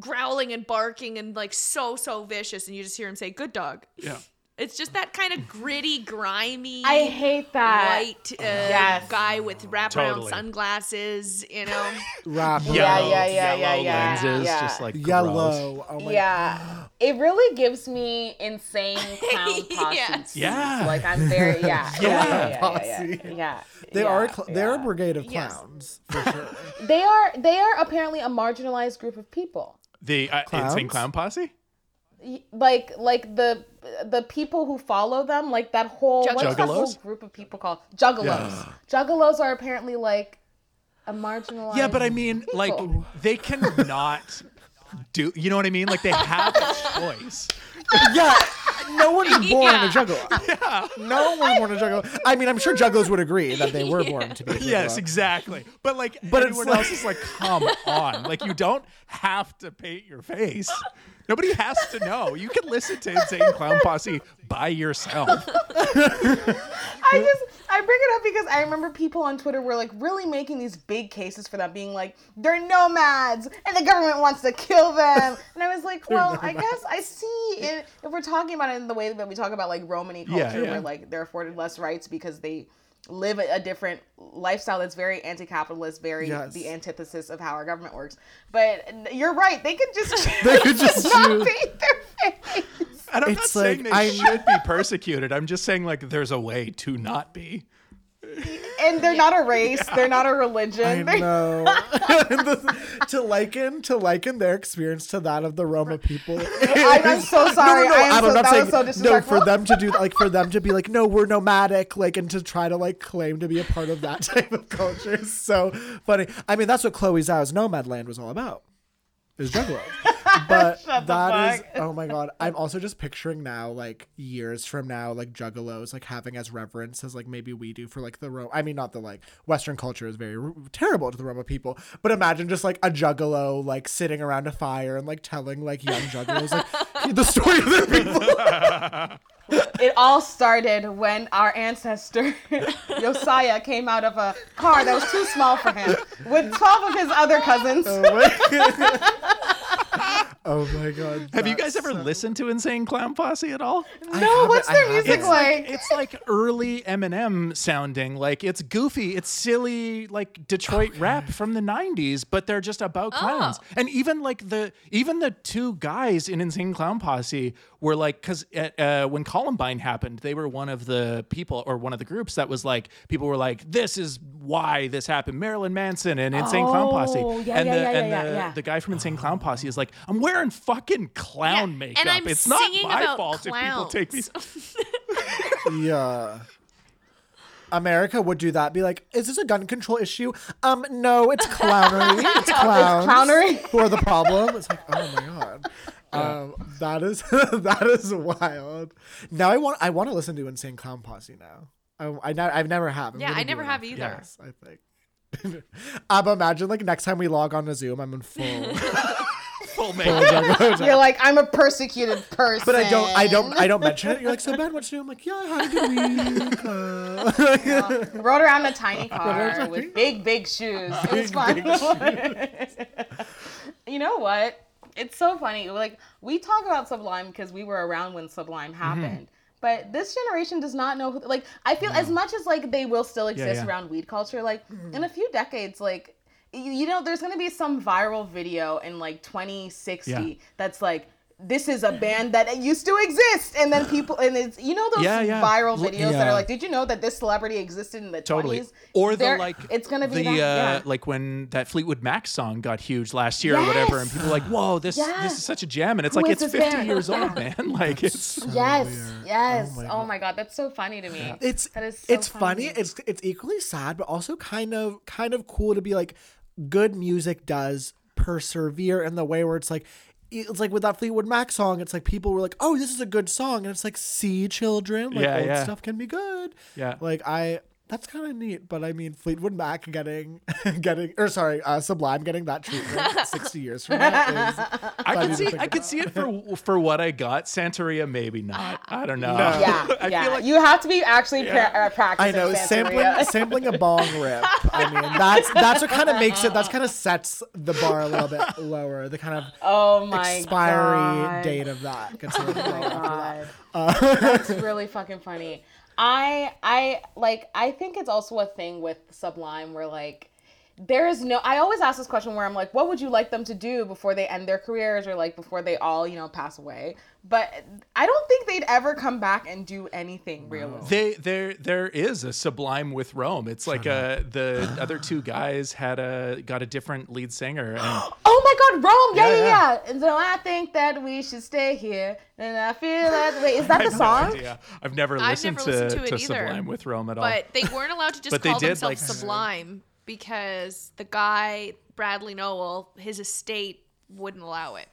growling and barking and like so so vicious, and you just hear him say "good dog." Yeah. It's just that kind of gritty, grimy. I hate that. white uh, Yes. guy with wraparound Totally. sunglasses. You know, Rap. Yeah, Yellow, yeah, yeah, yeah, yellow yeah, lenses, yeah. just like gross. Yellow. Oh my Yeah, it really gives me insane clown posse. Yes. vibes. Yeah. like I'm very yeah yeah yeah yeah, yeah, Posse. yeah, yeah. They yeah, are a cl- they're a brigade of Yes. clowns for sure. They are they are apparently a marginalized group of people. The uh, Insane Clown Posse? Y- Like like the the people who follow them, like that whole what's that whole group of people called juggalos. Juggalos are apparently like a marginalized. Yeah, but I mean, like, they cannot do, you know what I mean? Like, they have a choice. yeah, no one is born Yeah. a juggalo. Yeah. No one is born a juggalo. I mean, I'm sure juggalos would agree that they were born to be. A Yes, exactly. But, like, But it's everyone like- else is like, come on. Like, you don't have to paint your face. Nobody has to know. You can listen to Insane Clown Posse by yourself. I just I bring it up because I remember people on Twitter were like really making these big cases for them, being like they're nomads and the government wants to kill them. And I was like, well, I guess I see it if we're talking about it in the way that we talk about like Romany culture, Yeah, yeah. where like they're afforded less rights because they live a a different lifestyle that's very anti-capitalist, very Yes. the antithesis of how our government works. But you're right; they could just They could just not choose. paint their face. And I'm not It's saying they I- should be persecuted. I'm just saying, like, there's a way to not be. And they're not a race; they're not a religion. I know. To liken to liken their experience to that of the Roma people. I'm, I'm so sorry. No, no, no. I am I'm so, not that saying so no for them to do like for them to be like no, we're nomadic, like and to try to like claim to be a part of that type of culture is so funny. I mean, that's what Chloe Zhao's Nomadland was all about. Is Juggalo. But that is oh my god. I'm also just picturing now, like years from now, like juggalos like having as reverence as like maybe we do for like the Roma. I mean, not the like Western culture is very r- terrible to the Roma people, but imagine just like a juggalo like sitting around a fire and like telling like young juggalos like the story of their people. It all started when our ancestor Josiah came out of a car that was too small for him with 12 of his other cousins. Oh oh my god. Have you guys ever so- listened to Insane Clown Posse at all? no, what's their music It's like? It's like early Eminem sounding. Like it's goofy. It's silly, like Detroit rap from the '90s. But they're just about clowns. Oh. And even like the even the two guys in Insane Clown Posse were like, because uh, when Columbine happened, they were one of the people or one of the groups that was like, people were like, this is why this happened. Marilyn Manson and Insane Clown Posse. Oh, yeah, and yeah, the yeah, and yeah, the, yeah. the guy from Insane Clown Posse is like, I'm wearing fucking clown Yeah, and makeup. I'm it's not my about fault if people take me. Yeah. America would do that. Be like, is this a gun control issue? Um, no, it's clownery. It's clowns. clownery. Who are the problem? It's like, oh my god. Um, that is that is wild. Now I want I want to listen to Insane Clown Posse now. I, I ne- I've never have. I'm Yeah, I never have after either. this, I think. um, imagine like next time we log on to Zoom, I'm in full. Full makeup. You're like, I'm a persecuted person. But I don't, I don't, I don't mention it. You're like, so Ben, what's new? I'm like, yeah, I had a good week. Uh, Rode around in a tiny car with big, big shoes. It was fun. you know what? It's so funny. Like we talk about Sublime because we were around when Sublime Mm-hmm. happened. But this generation does not know who. Like I feel as much as like they will still exist yeah. around weed culture. Like in a few decades, like you, you know, there's gonna be some viral video in like 2060 Yeah. that's like. This is a band that used to exist, and then people, and it's you know those Yeah, yeah. viral videos that are like, did you know that this celebrity existed in the Totally. 20s? Or the They're- like it's gonna be the that, uh yeah. like when that Fleetwood Mac song got huge last year or whatever and people are like, "Whoa, this this is such a jam." And it's Who like it's 50 band? years old, man. Like it's Yes, weird. yes. Oh Oh my my, god, that's so funny to me. it's That is so it's funny. funny. It's it's equally sad, but also kind of kind of cool to be like, good music does persevere in the way where it's like. It's like with that Fleetwood Mac song. It's like people were like, "Oh, this is a good song," and it's like, "See, children, like Yeah, old yeah. stuff can be good." Yeah. like I. That's kind of neat, but I mean, Fleetwood Mac getting, getting, or sorry, uh, Sublime getting that treatment sixty years from now. I funny could see think I could see it for for what I got. Santeria maybe not. I don't know. yeah, I yeah. feel like you have to be actually pra- uh, I know sampling Santeria. sampling a bong rip. I mean, that's that's what kind of makes it. That's kind of sets the bar a little bit lower. The kind of oh my expiry god. date of that gets a little Oh lower my after god. that. That's really fucking funny. I I like I think it's also a thing with Sublime where like there is no I always ask this question where I'm like, what would you like them to do before they end their careers or like before they all, you know, pass away? But I don't think they'd ever come back and do anything realistic. They there there is a Sublime with Rome. It's like uh the other two guys had a got a different lead singer and Oh my God, Rome! Yeah, Yeah, yeah, yeah. yeah. And so I think that we should stay here, and I feel that. Wait, is that the song? No. I've never I've listened, never to, listened to it to either. Sublime with Rome at all. But they weren't allowed to just But they call did, themselves like- Sublime because the guy Bradley Nowell, his estate wouldn't allow it.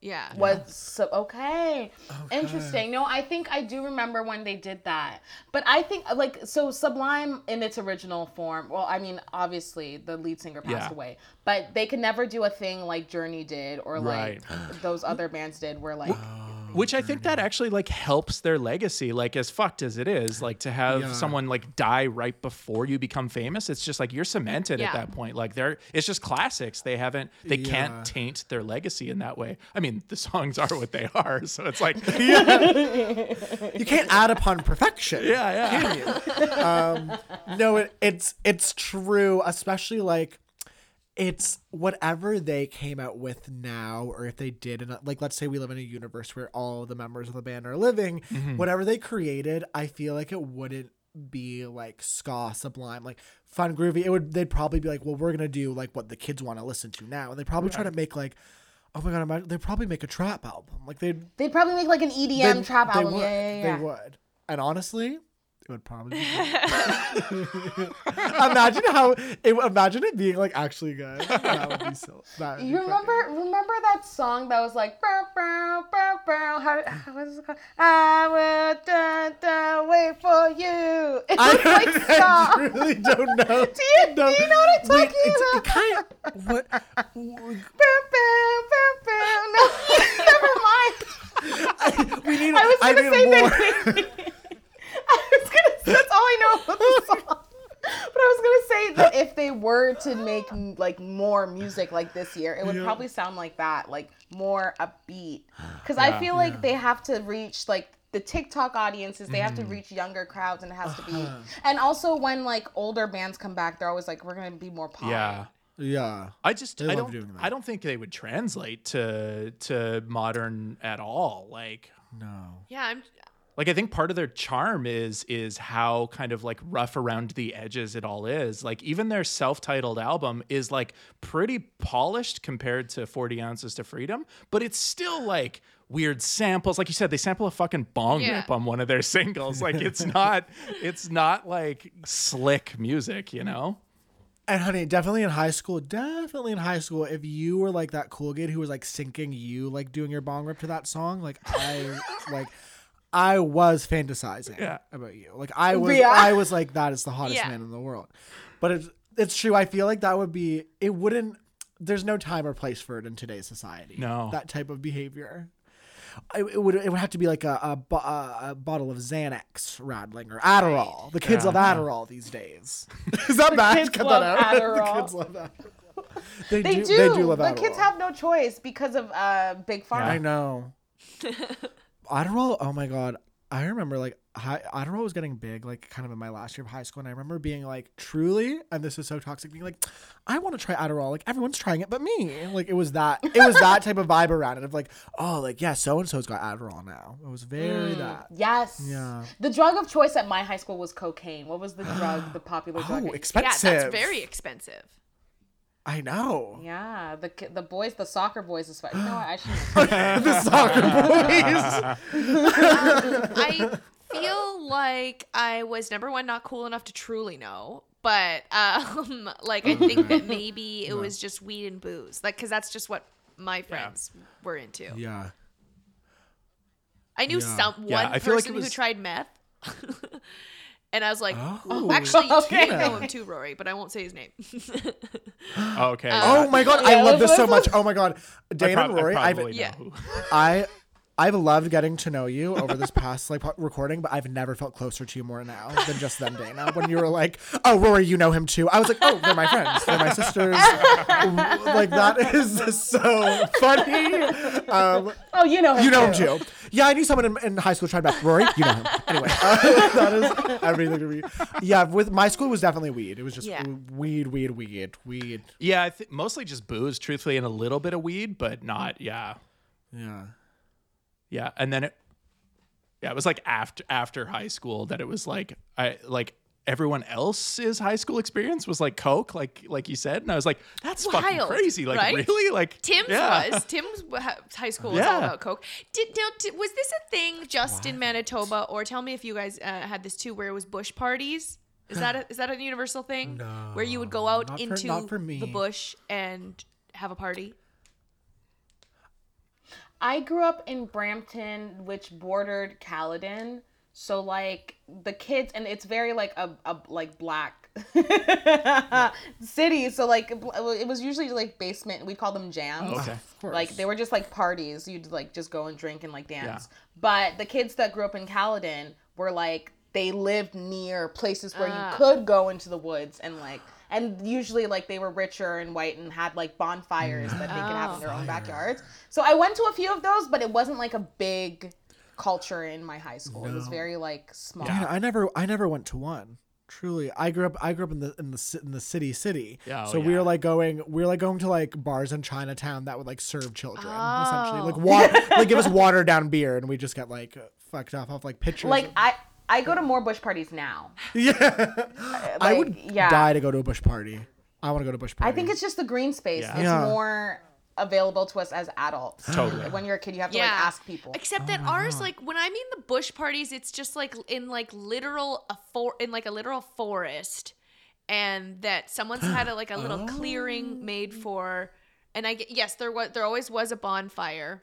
Yeah. Was so okay. Interesting. No, I think I do remember when they did that. But I think like so Sublime in its original form. Well, I mean, obviously the lead singer passed Yeah. away, but they could never do a thing like Journey did or like those other bands did, where like Which I think that actually like helps their legacy, like as fucked as it is, like to have Yeah. someone like die right before you become famous. It's just like you're cemented Yeah. at that point. Like they're it's just classics. They haven't they Yeah. can't taint their legacy in that way. I mean, the songs are what they are, so it's like You can't add upon perfection. yeah, yeah. Um, no, it, it's it's true, especially like it's whatever they came out with now, or if they did, and like let's say we live in a universe where all the members of the band are living, mm-hmm. whatever they created, I feel like it wouldn't be like ska sublime like fun groovy it would they'd probably be like well we're gonna do like what the kids want to listen to now and they'd probably try to make like oh my god imagine, they'd probably make a trap album like they'd they'd probably make like an EDM trap album. would, Yeah, yeah, yeah. They would. And honestly, it would probably be good. imagine how it imagine it being like actually good. That would be so that would You fucking- remember remember that song that was like bow, bow, bow, bow, how, how what is it called? I will dun, dun, wait for you. It I, was like I song. really don't know. Do you, do you know what I'm talking it's, about? it kind of what Bow, bow, bow, bow. No, never mind. we need. I was gonna need say more. that. I was gonna. That's all I know about the song. But I was gonna say that if they were to make like more music like this year, it would probably sound like that, like more upbeat. Because I feel like they have to reach like the TikTok audiences. They Mm. have to reach younger crowds, and it has to be. Uh-huh. And also, when like older bands come back, they're always like, "We're gonna be more pop." Yeah. yeah. I just They I don't doing that. I don't think they would translate to to modern at all. Like No. Yeah, I'm like I think part of their charm is is how kind of like rough around the edges it all is. Like even their self-titled album is like pretty polished compared to 40 ounces to freedom, but it's still like weird samples. Like you said, they sample a fucking bong Yeah. rip on one of their singles. Like it's not it's not like slick music, you know? And honey, definitely in high school, definitely in high school, if you were like that cool kid who was like syncing you, like doing your bong rip to that song, like I, like, I was fantasizing Yeah. about you. Like I was, Yeah. I was like, that is the hottest Yeah. man in the world. But it's it's true. I feel like that would be. It wouldn't. There's no time or place for it in today's society. No. that type of behavior. It, it would it would have to be like a a, a, a bottle of Xanax rattling or Adderall. The kids Yeah. love Adderall these days. Is that bad? kids Cut love that out. Adderall. the kids love Adderall. They, They do, do. They do love the Adderall. kids have no choice because of uh, big pharma. I know. Adderall. Oh my god. I remember like high, Adderall was getting big, like kind of in my last year of high school, and I remember being like, truly, and this is so toxic, being like, I want to try Adderall. Like everyone's trying it, but me. And, like it was that. It was that type of vibe around it of like, oh, like yeah, so and so's got Adderall now. It was very mm, that. Yes. Yeah. The drug of choice at my high school was cocaine. What was the drug, the popular oh, drug? Oh, expensive. Yeah, that's very expensive. I know. Yeah, the the boys, the soccer boys, especially. You know what? I shouldn't. the soccer boys. I feel like I was number one, not cool enough to truly know. But um, like I think that maybe it was just weed and booze, like because that's just what my friends were into. yeah. I knew Yeah. some one I feel like it person who tried meth, and I was like, Oh. actually, Okay. you know him too, Rory, but I won't say his name. okay. Oh my god, Yeah, I love this so much. Oh my god, Dana prob- and I Rory, I've Yeah. I I've loved getting to know you over this past like recording, but I've never felt closer to you more now than just then, Dana. When you were like, "Oh, Rory, you know him too," I was like, "Oh, they're my friends. They're my sisters." like that is so funny. Um, Oh, you know him. you know him too. Too. Yeah, I knew someone in, in high school tried back. Rory, you know him. Anyway, uh, that is everything to me. Yeah, with my school was definitely weed. It was just Yeah. weed, weed, weed, weed. Yeah, I think mostly just booze, truthfully, and a little bit of weed, but not. Yeah, Yeah. yeah. And then it, yeah, it was like after after high school that it was like I like everyone else's high school experience was like coke, like like you said, and I was like, that's fucking Wild, crazy. Like right? really, like Tim's yeah. was Tim's high school was all about coke. Did now did, was this a thing just in Manitoba, or tell me if you guys uh, had this too, where it was bush parties? Is that a, is that a universal thing where you would go out not for- into not for the bush and have a party? I grew up in Brampton, which bordered Caledon. So like the kids, and it's very like a, a like black city. So like it was usually like basement. We call them jams. Okay. Of course. Like they were just like parties. You'd like just go and drink and like dance. But the kids that grew up in Caledon were like they lived near places where Ah. you could go into the woods and like and usually like they were richer and white and had like bonfires that they could have in their own backyards. So I went to a few of those, but it wasn't like a big culture in my high school. It was very like small. Dana, I never, I never went to one. Truly, I grew up. I grew up in the in the ci- in the city, city. Yeah, oh, so we were like going, we were like going to like bars in Chinatown that would like serve children, oh. essentially, Oh. like water, like give us watered down beer, and we just get like fucked off off like pictures. Like of- I I go to more bush parties now. yeah, I would yeah. die to go to a bush party. I want to go to a bush party. I think it's just the green space. Yeah. It's Yeah. more available to us as adults. Totally. When you're a kid, you have to Yeah. like ask people. Except that ours, like when I mean the bush parties, it's just like in like literal a for in like a literal forest, and that someone's had a, like a little clearing made for, and I get yes, there was there always was a bonfire,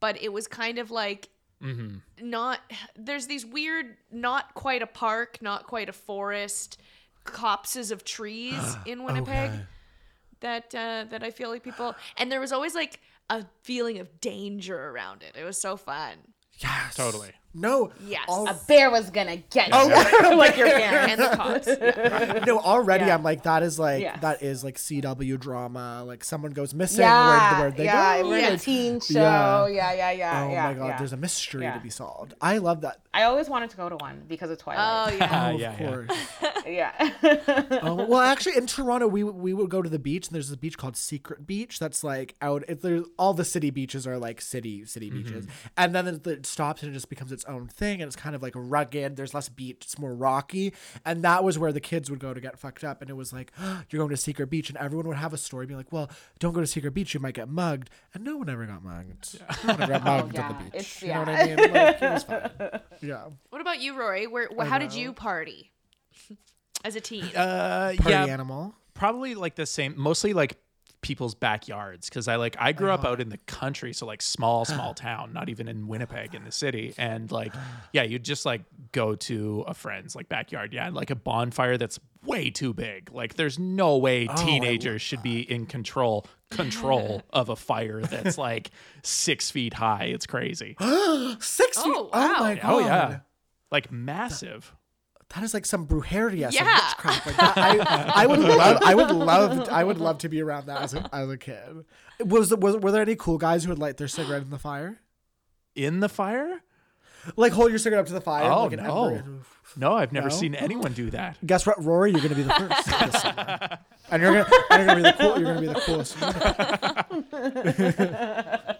but it was kind of like mm-hmm. not there's these weird not quite a park, not quite a forest, copses of trees in Winnipeg Okay. That uh, that I feel like people and there was always like a feeling of danger around it. It was so fun. yes, Totally. No, Yes. al- a bear was gonna get oh, you. Oh, like your parents. And the cops. Yeah. no, already Yeah. I'm like that is like Yes. that is like CW drama. Like someone goes missing. Yeah, where, where they yeah, go? we're in a teen show. Yeah. Yeah, yeah, oh yeah, Oh yeah. my god, yeah. there's a mystery Yeah. to be solved. I love that. I always wanted to go to one because of Twilight. Oh yeah. Oh, of yeah, yeah. course. yeah. Oh, well, actually, in Toronto, we we would go to the beach, and there's a beach called Secret Beach. That's like out. It, there's all the city beaches are like city city mm-hmm. beaches, and then it, it stops and it just becomes its own thing, and it's kind of like rugged. There's less beach. It's more rocky, and that was where the kids would go to get fucked up. And it was like, you're going to Secret Beach, and everyone would have a story, being like, well, don't go to Secret Beach, you might get mugged, and no one ever got mugged. No one ever got mugged yeah. at the beach. It's- You know what. I mean? Like, it was fine. Yeah. What about you, Rory? Where wh- how did you party as a teen? Uh, Party yeah, animal. probably like the same. Mostly like people's backyards because I like I grew up out in the country, so like small, small town, not even in Winnipeg in the city, and like yeah, you'd just like go to a friend's like backyard, yeah, and like a bonfire that's way too big. Like there's no way teenagers should be in control control of a fire that's like six feet high. It's crazy. Six feet. Oh, Oh my god. Oh yeah, like massive. That is like some brujeria, some Yeah. witchcraft. Like that. I, I would love, I would love, I would love to be around that as a, as a kid. Was, was were there any cool guys who would light their cigarette in the fire? In the fire? Like hold your cigarette up to the fire. Oh, like an no. ember. No, I've never No? seen anyone do that. Guess what, Rory? You're gonna be the first. and you're gonna, and you're gonna be the cool. You're gonna be the coolest.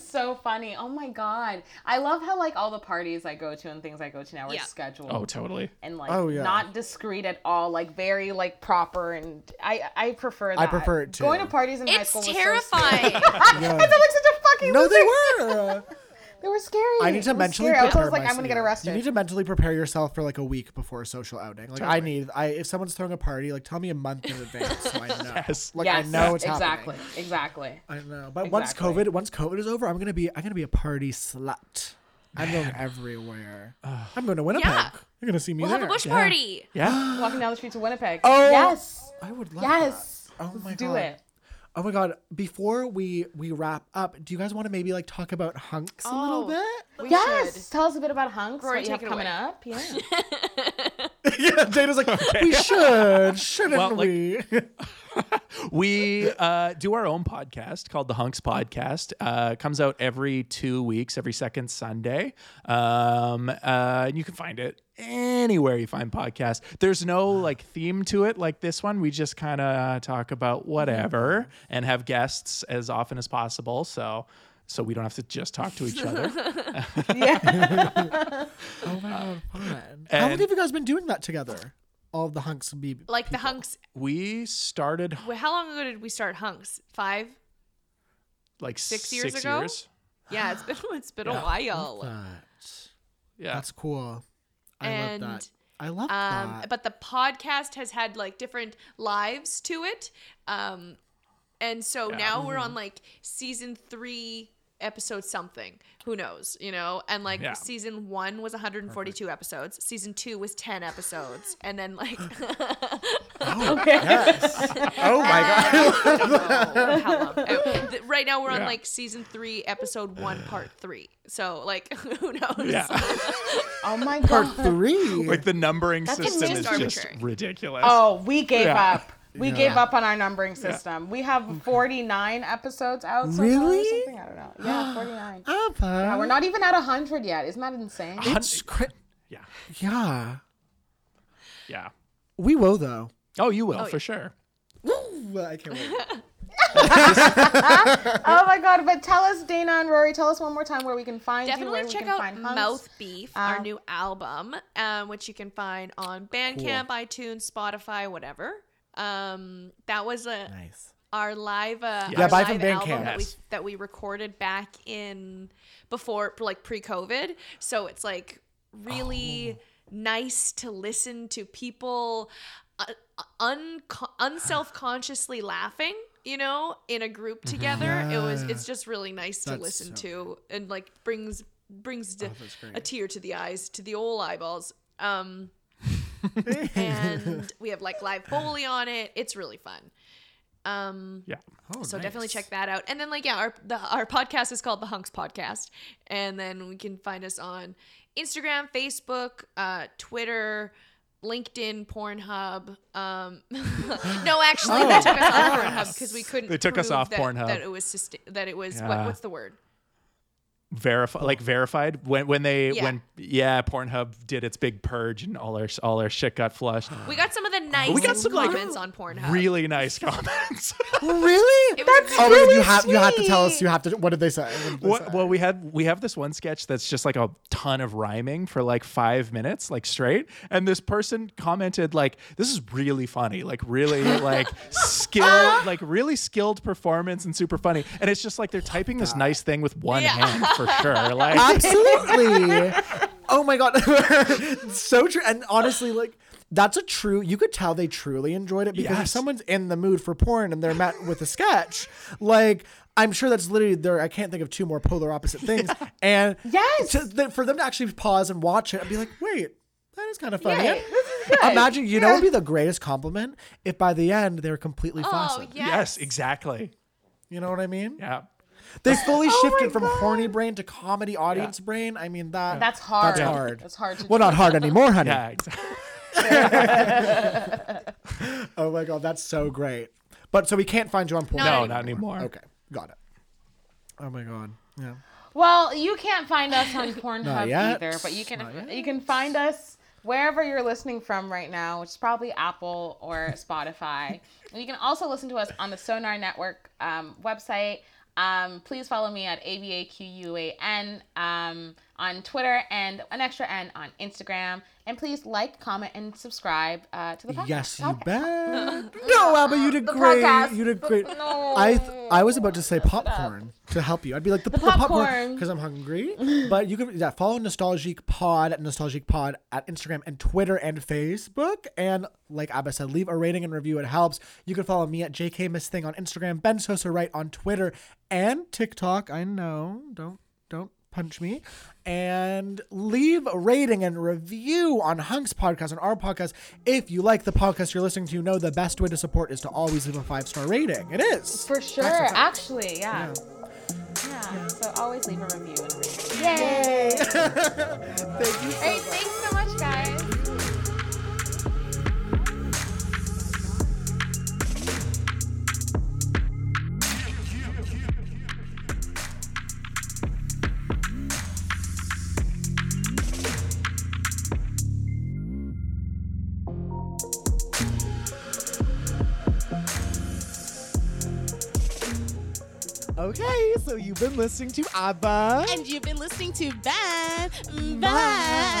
That is so funny. Oh my god. I love how like all the parties I go to and things I go to now are Yeah. scheduled. Oh, totally. and like Oh, yeah. not discreet at all, like very like proper and I I prefer that. I prefer it, too. Going to parties in high It's school was so terrifying. scary. I felt like such a fucking No, they loser. were. They were scary. I need It to was mentally scary. I was prepare always like, I'm myself. gonna get arrested. You need to mentally prepare yourself for like a week before a social outing. Like I need, I if someone's throwing a party, like tell me a month in advance so I know. Yes. Like yes, I know it's exactly, happening. exactly. I know. But once COVID, once COVID is over, I'm gonna be, I'm gonna be a party slut. I'm going everywhere. I'm going to Winnipeg. Yeah. You're gonna see me We'll there. have a bush party. Yeah. Walking down the streets of Winnipeg. Oh, yes, I would love yes. that. Oh my Do god. it. Oh my god. Before we we wrap up, do you guys want to maybe like talk about hunks a little Oh. bit? We yes. should. Tell us a bit about hunks. Rory, what you have coming away. up. Yeah. yeah, Dana's like, we should, shouldn't Well, like- we? we uh, do our own podcast called the Hunks Podcast. Uh, comes out every two weeks, every second Sunday. Um, uh, and you can find it anywhere you find podcasts. There's no like theme to it like this one. We just kind of talk about whatever and have guests as often as possible. So. So we don't have to just talk to each other. yeah. Oh my god, fun. How long have you guys been doing that together? All of the hunks be Like the hunks. We started wh- How long ago did we start hunks? Five? like Six years six ago? years. Yeah, it's been it's been Yeah. a while. that. Yeah. That's cool. I And, love that. I love Um, that. but the podcast has had like different lives to it. Um, and so now we're Mm-hmm. on like season three, episode something. Who knows, you know? And like Yeah. season one was 142 episodes. Season two was 10 episodes. And then like, yes. Oh my god. I don't know how long. Uh, Right now we're on like season three, episode one, part three. So like, who knows? Yeah. Oh my god. Part three. like the numbering system just is just ridiculous. Oh, we gave Yeah. up. We Yeah. gave up on our numbering system. We have 49 episodes out so far or Really? something. I don't know. Yeah, 49. Abba. Yeah, we're not even at 100 yet. Isn't that insane? It's cra- Yeah. yeah. Yeah. We will though. Oh, you will for sure. Well, I can't wait. oh my god! But tell us, Dana and Rory, tell us one more time where we can find. Definitely Where we check out. Mouth Beef, our Uh, new album, um, which you can find on Bandcamp, iTunes, Spotify, whatever. Um, that was a nice. our live uh, Yeah, our buy live from album Bandcamp. that we that we recorded back in before like pre-COVID. So it's like really Oh. nice to listen to people uh, un unself-consciously laughing, you know, in a group together. It was it's just really nice to listen so to and like brings brings d- Oh, a tear to the eyes, to the old eyeballs. Um and we have like live foley on it. It's really fun. Um Yeah. Oh, so definitely check that out. And then like yeah, our the, our podcast is called the Hunks Podcast, and then we can find us on Instagram, Facebook, uh, Twitter, LinkedIn, Pornhub. Um, no, actually, they took us off Pornhub because we couldn't. They took us off that, Pornhub. That it was susta- that it was what, what's the word? Verify, like verified when when they Yeah. when yeah, Pornhub did its big purge and all our all our shit got flushed. We got some of the nice We got some, like, on Pornhub. Really nice comments. Oh, really? It was oh, really you have you have to tell us. You have to. What did they say? Did they What, say? well, we had we have this one sketch that's just like a ton of rhyming for like five minutes, like straight. And this person commented like, "This is really funny, like really like skilled, like really skilled performance and super funny." And it's just like they're typing this nice thing with one Yeah. hand for sure. Like, Absolutely. oh my god. so true. And honestly, like that's a true you could tell they truly enjoyed it because if someone's in the mood for porn and they're met with a sketch, like I'm sure that's literally there. I can't think of two more polar opposite things. And Yes. to, for them to actually pause and watch it and be like, wait, that is kind of funny. Yay, this is good. Imagine, you know, what would be the greatest compliment if by the end they were completely Oh faucet. yes. yes, exactly. You know what I mean? Yeah. They fully Oh shifted from God. horny brain to comedy audience brain. I mean that That's hard. That's hard. That's hard to Well, do. not hard anymore, honey. Yeah, exactly. Oh my god, that's so great. But so we can't find you on Pornhub. No, not anymore. Okay, got it. Oh my god. Yeah. Well, you can't find us on Pornhub either, but you can you can find us wherever you're listening from right now, which is probably Apple or Spotify. And you can also listen to us on the Sonar Network um, website. Um, please follow me at AVAQUAN um, on Twitter and an extra N on Instagram. And please like, comment, and subscribe uh, to the podcast. Yes, you Okay. bet. No, Abba, you did The great. podcast. You did great. No. I th- I was about to say popcorn to help you. I'd be like the, the popcorn popcorn. because I'm hungry. but you can yeah, follow Nostalgic Pod at Nostalgic Pod at Instagram and Twitter and Facebook. And like Abba said, leave a rating and review. It helps. You can follow me at JK Miss Thing on Instagram, Ben Sosa Right on Twitter and TikTok. I know. Don't don't punch me and leave a rating and review on Hunks podcast on our podcast if you like the podcast you're listening to you know the best way to support is to always leave a five star rating it is For sure, actually, yeah. yeah. So always leave a review and a rating. Yay! thank you so Hey, thanks so much, guys. Okay so you've been listening to abba And you've been listening to Ben. Ben.